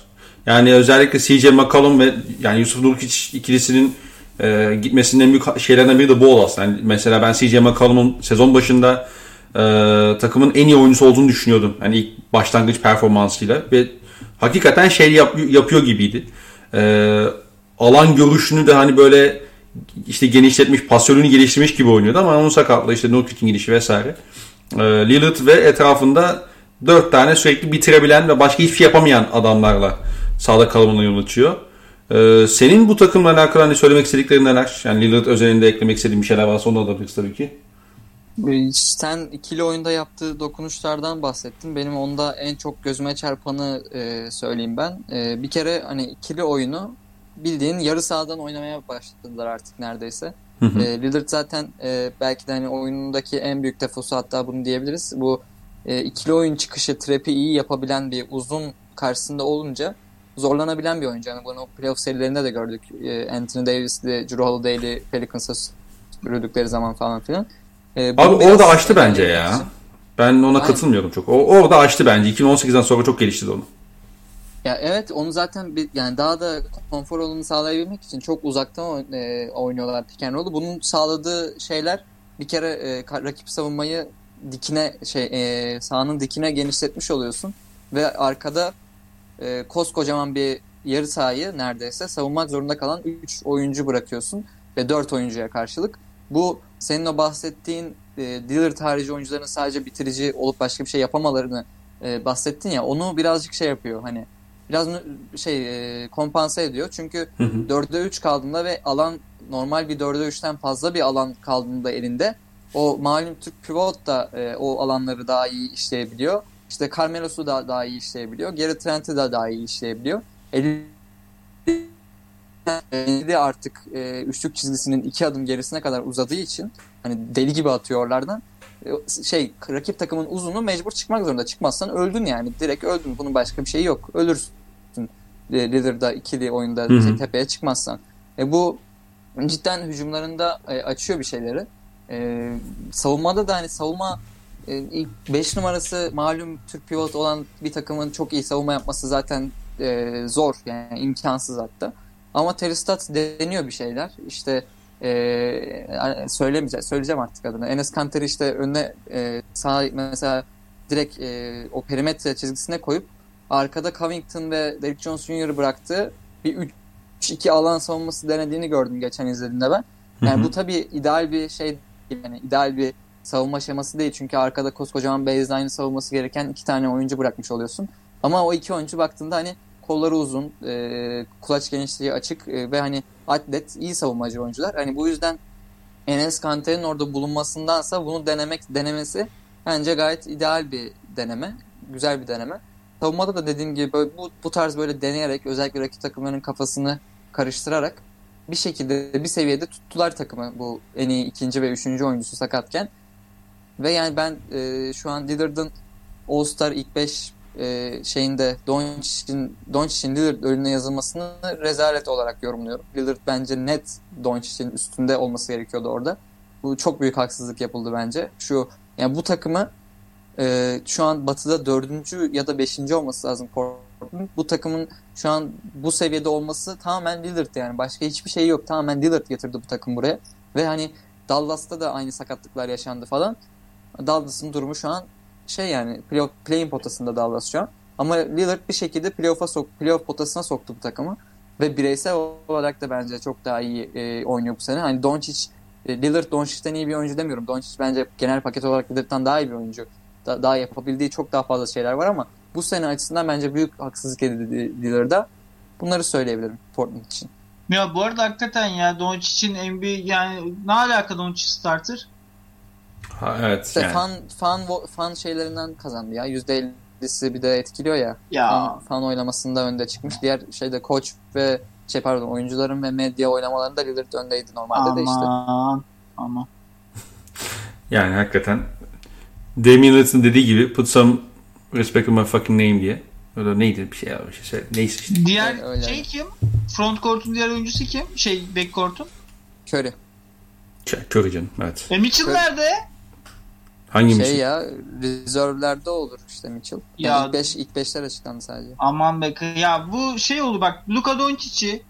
Yani özellikle CJ McCollum ve yani Yusuf Nurkic ikilisinin e, gitmesinin en büyük şeylerden biri de bu oldu. Yani mesela ben CJ McCollum'un sezon başında e, takımın en iyi oyuncusu olduğunu düşünüyordum. Hani ilk başlangıç performansıyla ve hakikaten şey yap, yapıyor gibiydi. E, alan görüşünü de hani böyle işte genişletmiş, pasörünü geliştirmiş gibi oynuyordu ama onun sakatlığı işte Nurkic'in gidişi vesaire. E, Lillard ve etrafında dört tane sürekli bitirebilen ve başka hiçbir şey yapamayan adamlarla sahada kalımına yol açıyor. Ee, senin bu takımla alakalı hani söylemek istediklerin neler? Yani Lillard özelinde eklemek istediğin bir şeyler varsa onu da alabiliriz tabii ki. Ee, Sen ikili oyunda yaptığı dokunuşlardan bahsettin. Benim onda en çok gözüme çarpanı e, söyleyeyim ben. E, bir kere hani ikili oyunu bildiğin yarı sahadan oynamaya başladılar artık neredeyse. Hı hı. E, Lillard zaten e, belki de hani oyunundaki en büyük defosu hatta bunu diyebiliriz. Bu e, ikili oyun çıkışı trap'i iyi yapabilen bir uzun karşısında olunca zorlanabilen bir oyuncu. Yani bunu playoff serilerinde de gördük. E, Anthony Davis'li, Drew Holiday'li Pelicans'a sürdükleri zaman falan filan. E, Abi orada açtı bence ya. için- Ben ona Aynen. katılmıyorum çok. O, orada açtı bence. 2018'den sonra çok geliştirdi onu. Ya evet onu zaten bir, yani daha da konfor alanını sağlayabilmek için çok uzaktan e, oynuyorlar pick and roll'u. Bunun sağladığı şeyler bir kere e, rakip savunmayı dikine şey e, sahanın dikine genişletmiş oluyorsun ve arkada e, koskocaman bir yarı sahayı neredeyse savunmak zorunda kalan 3 oyuncu bırakıyorsun ve 4 oyuncuya karşılık. Bu senin o bahsettiğin e, Dillard harici oyuncuların sadece bitirici olup başka bir şey yapamalarını e, bahsettin ya onu birazcık şey yapıyor hani biraz şey e, kompanse ediyor. Çünkü Hı hı. 4'e 3 kaldığında ve alan normal bir 4'e 3'ten fazla bir alan kaldığında elinde o malum Türk pivot da e, o alanları daha iyi işleyebiliyor. İşte Carmelo'su da daha iyi işleyebiliyor. Geri Trent'i de daha iyi işleyebiliyor. Eli de artık e, üçlük çizgisinin iki adım gerisine kadar uzadığı için hani deli gibi atıyor oralardan. E, şey rakip takımın uzunu mecbur çıkmak zorunda. Çıkmazsan öldün yani. Direkt öldün. Bunun başka bir şeyi yok. Ölürsün. Leader'da ikili oyunda Hı hı. tepeye çıkmazsan. E, bu cidden hücumlarında e, açıyor bir şeyleri. E, savunmada da hani savunma ilk 5 numarası malum Türk pivot olan bir takımın çok iyi savunma yapması zaten e, zor yani imkansız hatta. Ama Terry Stotts deniyor bir şeyler. İşte e, söylemeyeceğim, söyleyeceğim artık adını. Enes Kanter'i işte önüne e, sağ mesela direkt e, o perimetre çizgisine koyup arkada Covington ve Derrick Jones Jr.'ı bıraktığı bir 3-2 alan savunması denediğini gördüm geçen izlediğimde ben. Yani Hı hı. bu tabii ideal bir şey. Yani ideal bir savunma şeması değil. Çünkü arkada koskocaman baseline'ı savunması gereken iki tane oyuncu bırakmış oluyorsun. Ama o iki oyuncu baktığında hani kolları uzun, e, kulaç genişliği açık e, ve hani atlet, iyi savunmacı oyuncular. Hani bu yüzden Enes Kanter'in orada bulunmasındansa bunu denemek denemesi bence gayet ideal bir deneme. Güzel bir deneme. Savunmada da dediğim gibi böyle bu, bu tarz böyle deneyerek özellikle rakip takımların kafasını karıştırarak bir şekilde bir seviyede tuttular takımı bu en iyi ikinci ve üçüncü oyuncusu sakatken. Ve yani ben e, şu an Lillard'ın All-Star ilk 5 e, şeyinde Doncic'in Doncic'in Lillard önüne yazılmasını rezalet olarak yorumluyorum. Lillard bence net Doncic'in üstünde olması gerekiyordu orada. Bu çok büyük haksızlık yapıldı bence. Şu yani bu takımı e, şu an Batı'da dördüncü ya da beşinci olması lazım Portland. Bu takımın şu an bu seviyede olması tamamen Lillard yani. Başka hiçbir şey yok. Tamamen Lillard getirdi bu takım buraya. Ve hani Dallas'ta da aynı sakatlıklar yaşandı falan. Dallas'ın durumu şu an şey yani playoff, play-in potasında Dallas şu an. Ama Lillard bir şekilde playoff'a sok, playoff potasına soktu bu takımı. Ve bireysel olarak da bence çok daha iyi e, oynuyor bu sene. Hani Doncic, e, Lillard Doncic'ten iyi bir oyuncu demiyorum. Doncic bence genel paket olarak Lillard'dan daha iyi bir oyuncu. Da, daha yapabildiği çok daha fazla şeyler var ama bu sene açısından bence büyük haksızlık edildi Lillard'a. Bunları söyleyebilirim Portland için. Ya bu arada hakikaten ya Doncic'in NBA yani ne alaka Doncic starter? Ha, evet İşte yani. fan, fan, fan şeylerinden kazandı ya. %50'si bir de etkiliyor ya. Ya Fan, fan oylamasında önde çıkmış. Diğer şeyde koç ve şey pardon oyuncuların ve medya oylamalarında Lillard öndeydi normalde de işte. aman aman. Yani hakikaten Damian Lillard'ın dediği gibi put some respect on my fucking name diye. Öyle neydi bir şey ya bir şey söyle. Neyse işte. Diğer Öyle, öyle. şey kim? Front court'un diğer oyuncusu kim? Şey back court'un. Curry. Curry canım evet. E Mitchell Evet. nerede? Hangi Şey şey ya rezervlerde olur işte Mitchell. Ya- Yani ilk, beş, ilk beşler açıklandı sadece. Aman be ya bu şey oldu bak Luka Doncic'i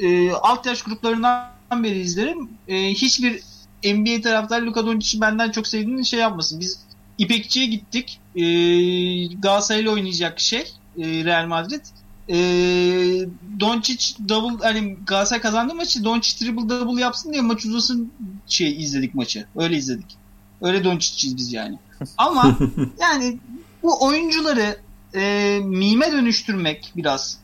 e, alt yaş gruplarından beri izlerim. E, hiçbir NBA taraftar Luka Doncic'i benden çok sevdiğini şey yapmasın. Biz İpekçi'ye gittik. E, Galatasaray'la oynayacak şey e, Real Madrid. E, Doncic double hani Galatasaray kazandı maçı Doncic triple double yapsın diye maç uzasın şey izledik maçı. Öyle izledik. Öyle Doncic'iz biz yani. Ama yani bu oyuncuları e, mime dönüştürmek biraz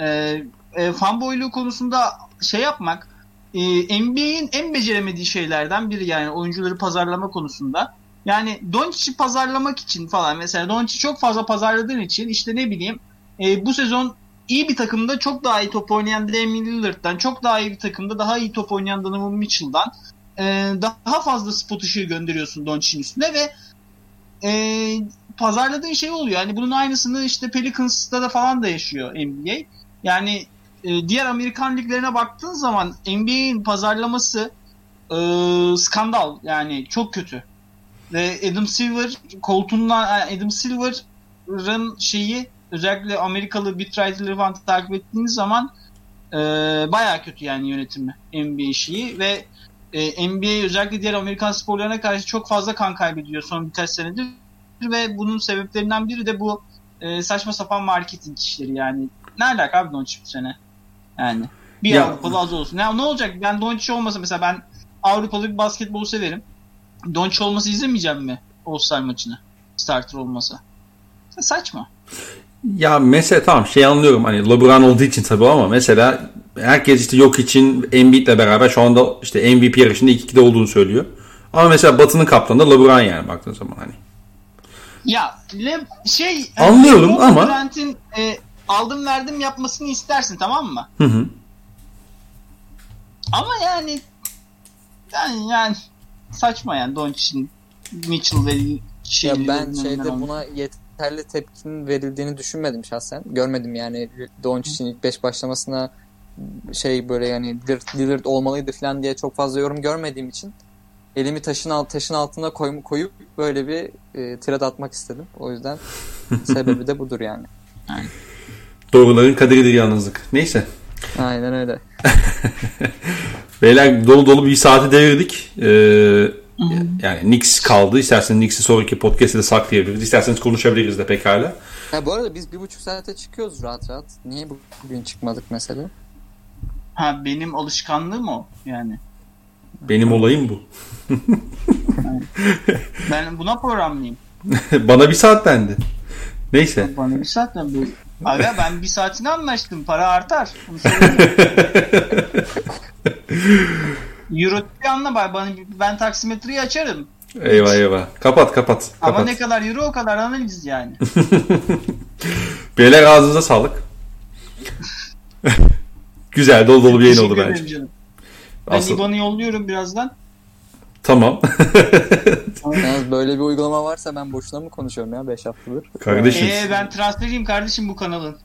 e, e, fanboyluğu konusunda şey yapmak e, NBA'in en beceremediği şeylerden biri yani oyuncuları pazarlama konusunda. Yani Doncic'i pazarlamak için falan mesela Doncic çok fazla pazarladığın için işte ne bileyim e, bu sezon iyi bir takımda çok daha iyi top oynayan Damian Lillard'dan çok daha iyi bir takımda daha iyi top oynayan Donovan Mitchell'dan e, daha fazla spot ışığı gönderiyorsun Doncic'in üstüne ve e, pazarladığın şey oluyor. Yani bunun aynısını işte Pelicans'ta da falan da yaşıyor NBA. Yani e, diğer Amerikan liglerine baktığın zaman NBA'in pazarlaması e, skandal. Yani çok kötü. Ve Adam Silver koltuğundan Adam Silver'ın şeyi özellikle Amerikalı beatwriter'ları falan takip ettiğiniz zaman e, baya kötü yani yönetimi NBA şeyi ve e, NBA özellikle diğer Amerikan sporlarına karşı çok fazla kan kaybediyor son birkaç senedir ve bunun sebeplerinden biri de bu e, saçma sapan marketing işleri yani. Ne alaka abi Doncic bu sene? Yani bir ya. Avrupalı az olsun. Ya ne olacak? Ben Doncic olmasa mesela ben Avrupalı bir basketbolu severim. Doncic olması izlemeyeceğim mi All-Star maçını? Starter olmasa. Saçma. Ya mesela tamam şey anlıyorum hani LeBron olduğu için tabii ama mesela herkes işte yok için Embiid'le beraber şu anda işte MVP yarışında 2-2'de olduğunu söylüyor. Ama mesela Batı'nın kaptanı da LeBron yani baktığın zaman hani. Ya Le, şey anlıyorum yani, ama Durant'in e, aldım verdim yapmasını istersin tamam mı? Hı hı. Ama yani yani, yani saçma yani Doncic'in Mitchell ve şey ya ben şeyde buna yeterli tepkinin verildiğini düşünmedim şahsen. Görmedim yani Doncic'in ilk 5 başlamasına şey böyle yani Lillard olmalıydı falan diye çok fazla yorum görmediğim için elimi taşın alt taşın altına koy, koyup böyle bir e, tirat atmak istedim. O yüzden sebebi de budur yani. yani. Doğruların kaderidir yalnızlık. Neyse. Aynen öyle. Beyler dolu dolu bir saati devirdik. Ee, yani Knicks kaldı. İsterseniz Knicks'i sonraki podcast'te de saklayabiliriz. İsterseniz konuşabiliriz de pekala. Ya bu arada biz bir buçuk saate çıkıyoruz rahat rahat. Niye bugün çıkmadık mesela? Ha benim alışkanlığım o yani. Benim olayım bu. ben buna programlıyım. Bana bir saat dendi. Neyse. Bana bir saat dendi. Abi ben bir saatini anlaştım. Para artar. Euro anla bak bana ben taksimetreyi açarım. Eyvah eyvah. Kapat kapat. Ama kapat. ne kadar euro o kadar analiz yani. Beyler ağzınıza sağlık. Güzel dolu dolu bir yayın oldu bence. Canım. Ben Asıl... İBAN'ı yolluyorum birazdan. Tamam. Yalnız böyle bir uygulama varsa ben boşuna mı konuşuyorum ya 5 haftadır? Kardeşim. Ee, ben transferiyim kardeşim bu kanalın.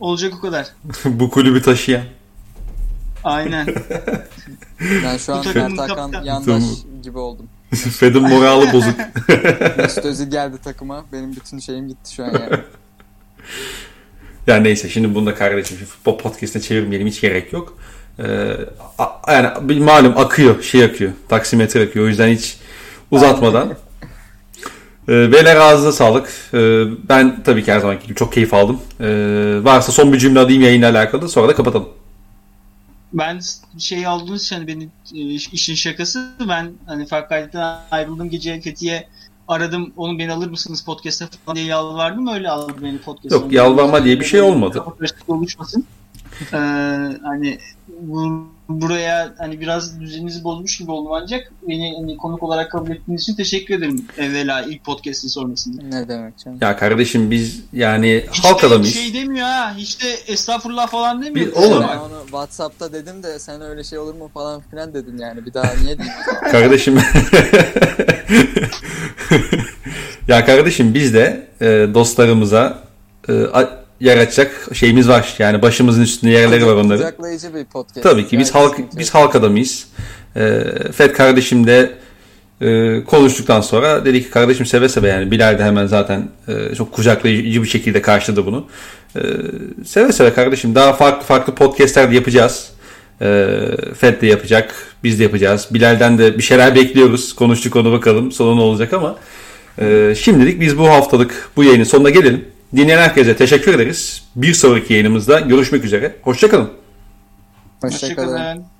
Olacak o kadar. bu kulübü taşıyan. Aynen. ben şu an Mert Hakan yandaş gibi oldum. Fed'in morali bozuk. Mesut Özil geldi takıma. Benim bütün şeyim gitti şu an yani. Ya neyse şimdi bunu da kardeşim futbol podcast'ine çevirmeyelim hiç gerek yok. Ee, yani bir malum akıyor, şey akıyor. Taksimetre akıyor. O yüzden hiç uzatmadan. Ee, beyler ağzına sağlık. Ee, ben tabii ki her zamanki gibi çok keyif aldım. Ee, varsa son bir cümle alayım yayınla alakalı. Sonra da kapatalım. Ben şey aldığınız için hani benim e, işin şakası ben hani Farkay'dan ayrıldım gece Fethiye aradım onu beni alır mısınız podcast'a falan diye yalvardım öyle aldı beni podcast'a. Yok yalvarma diye bir şey olmadı. Oluşmasın. Ee, hani bu, buraya hani biraz düzeninizi bozmuş gibi oldum ancak beni hani konuk olarak kabul ettiğiniz için teşekkür ederim evvela ilk podcast'in sonrasında. Ne demek canım. Ya kardeşim biz yani hiç halk de, adamıyız. şey demiyor ha hiç de estağfurullah falan demiyor. Bir, oğlum. Ben onu Whatsapp'ta dedim de sen öyle şey olur mu falan filan dedim yani bir daha niye diyeyim. kardeşim ya kardeşim biz de e, dostlarımıza e, yer açacak şeyimiz var. Yani başımızın üstünde yerleri var onların. Kucaklayıcı bir podcast. Tabii ki biz yani halk biz halk adamıyız. E, Fed kardeşim de e, konuştuktan sonra dedi ki kardeşim seve seve yani Bilal de hemen zaten e, çok kucaklayıcı bir şekilde karşıladı bunu. E, seve seve kardeşim daha farklı farklı podcastler de yapacağız. E, Fed de yapacak, biz de yapacağız. Bilal'den de bir şeyler bekliyoruz. Konuştuk onu bakalım sonu ne olacak ama e, şimdilik biz bu haftalık bu yayının sonuna gelelim. Dinleyen herkese teşekkür ederiz. Bir sonraki yayınımızda görüşmek üzere. Hoşçakalın. Hoşçakalın. Hoşçakalın.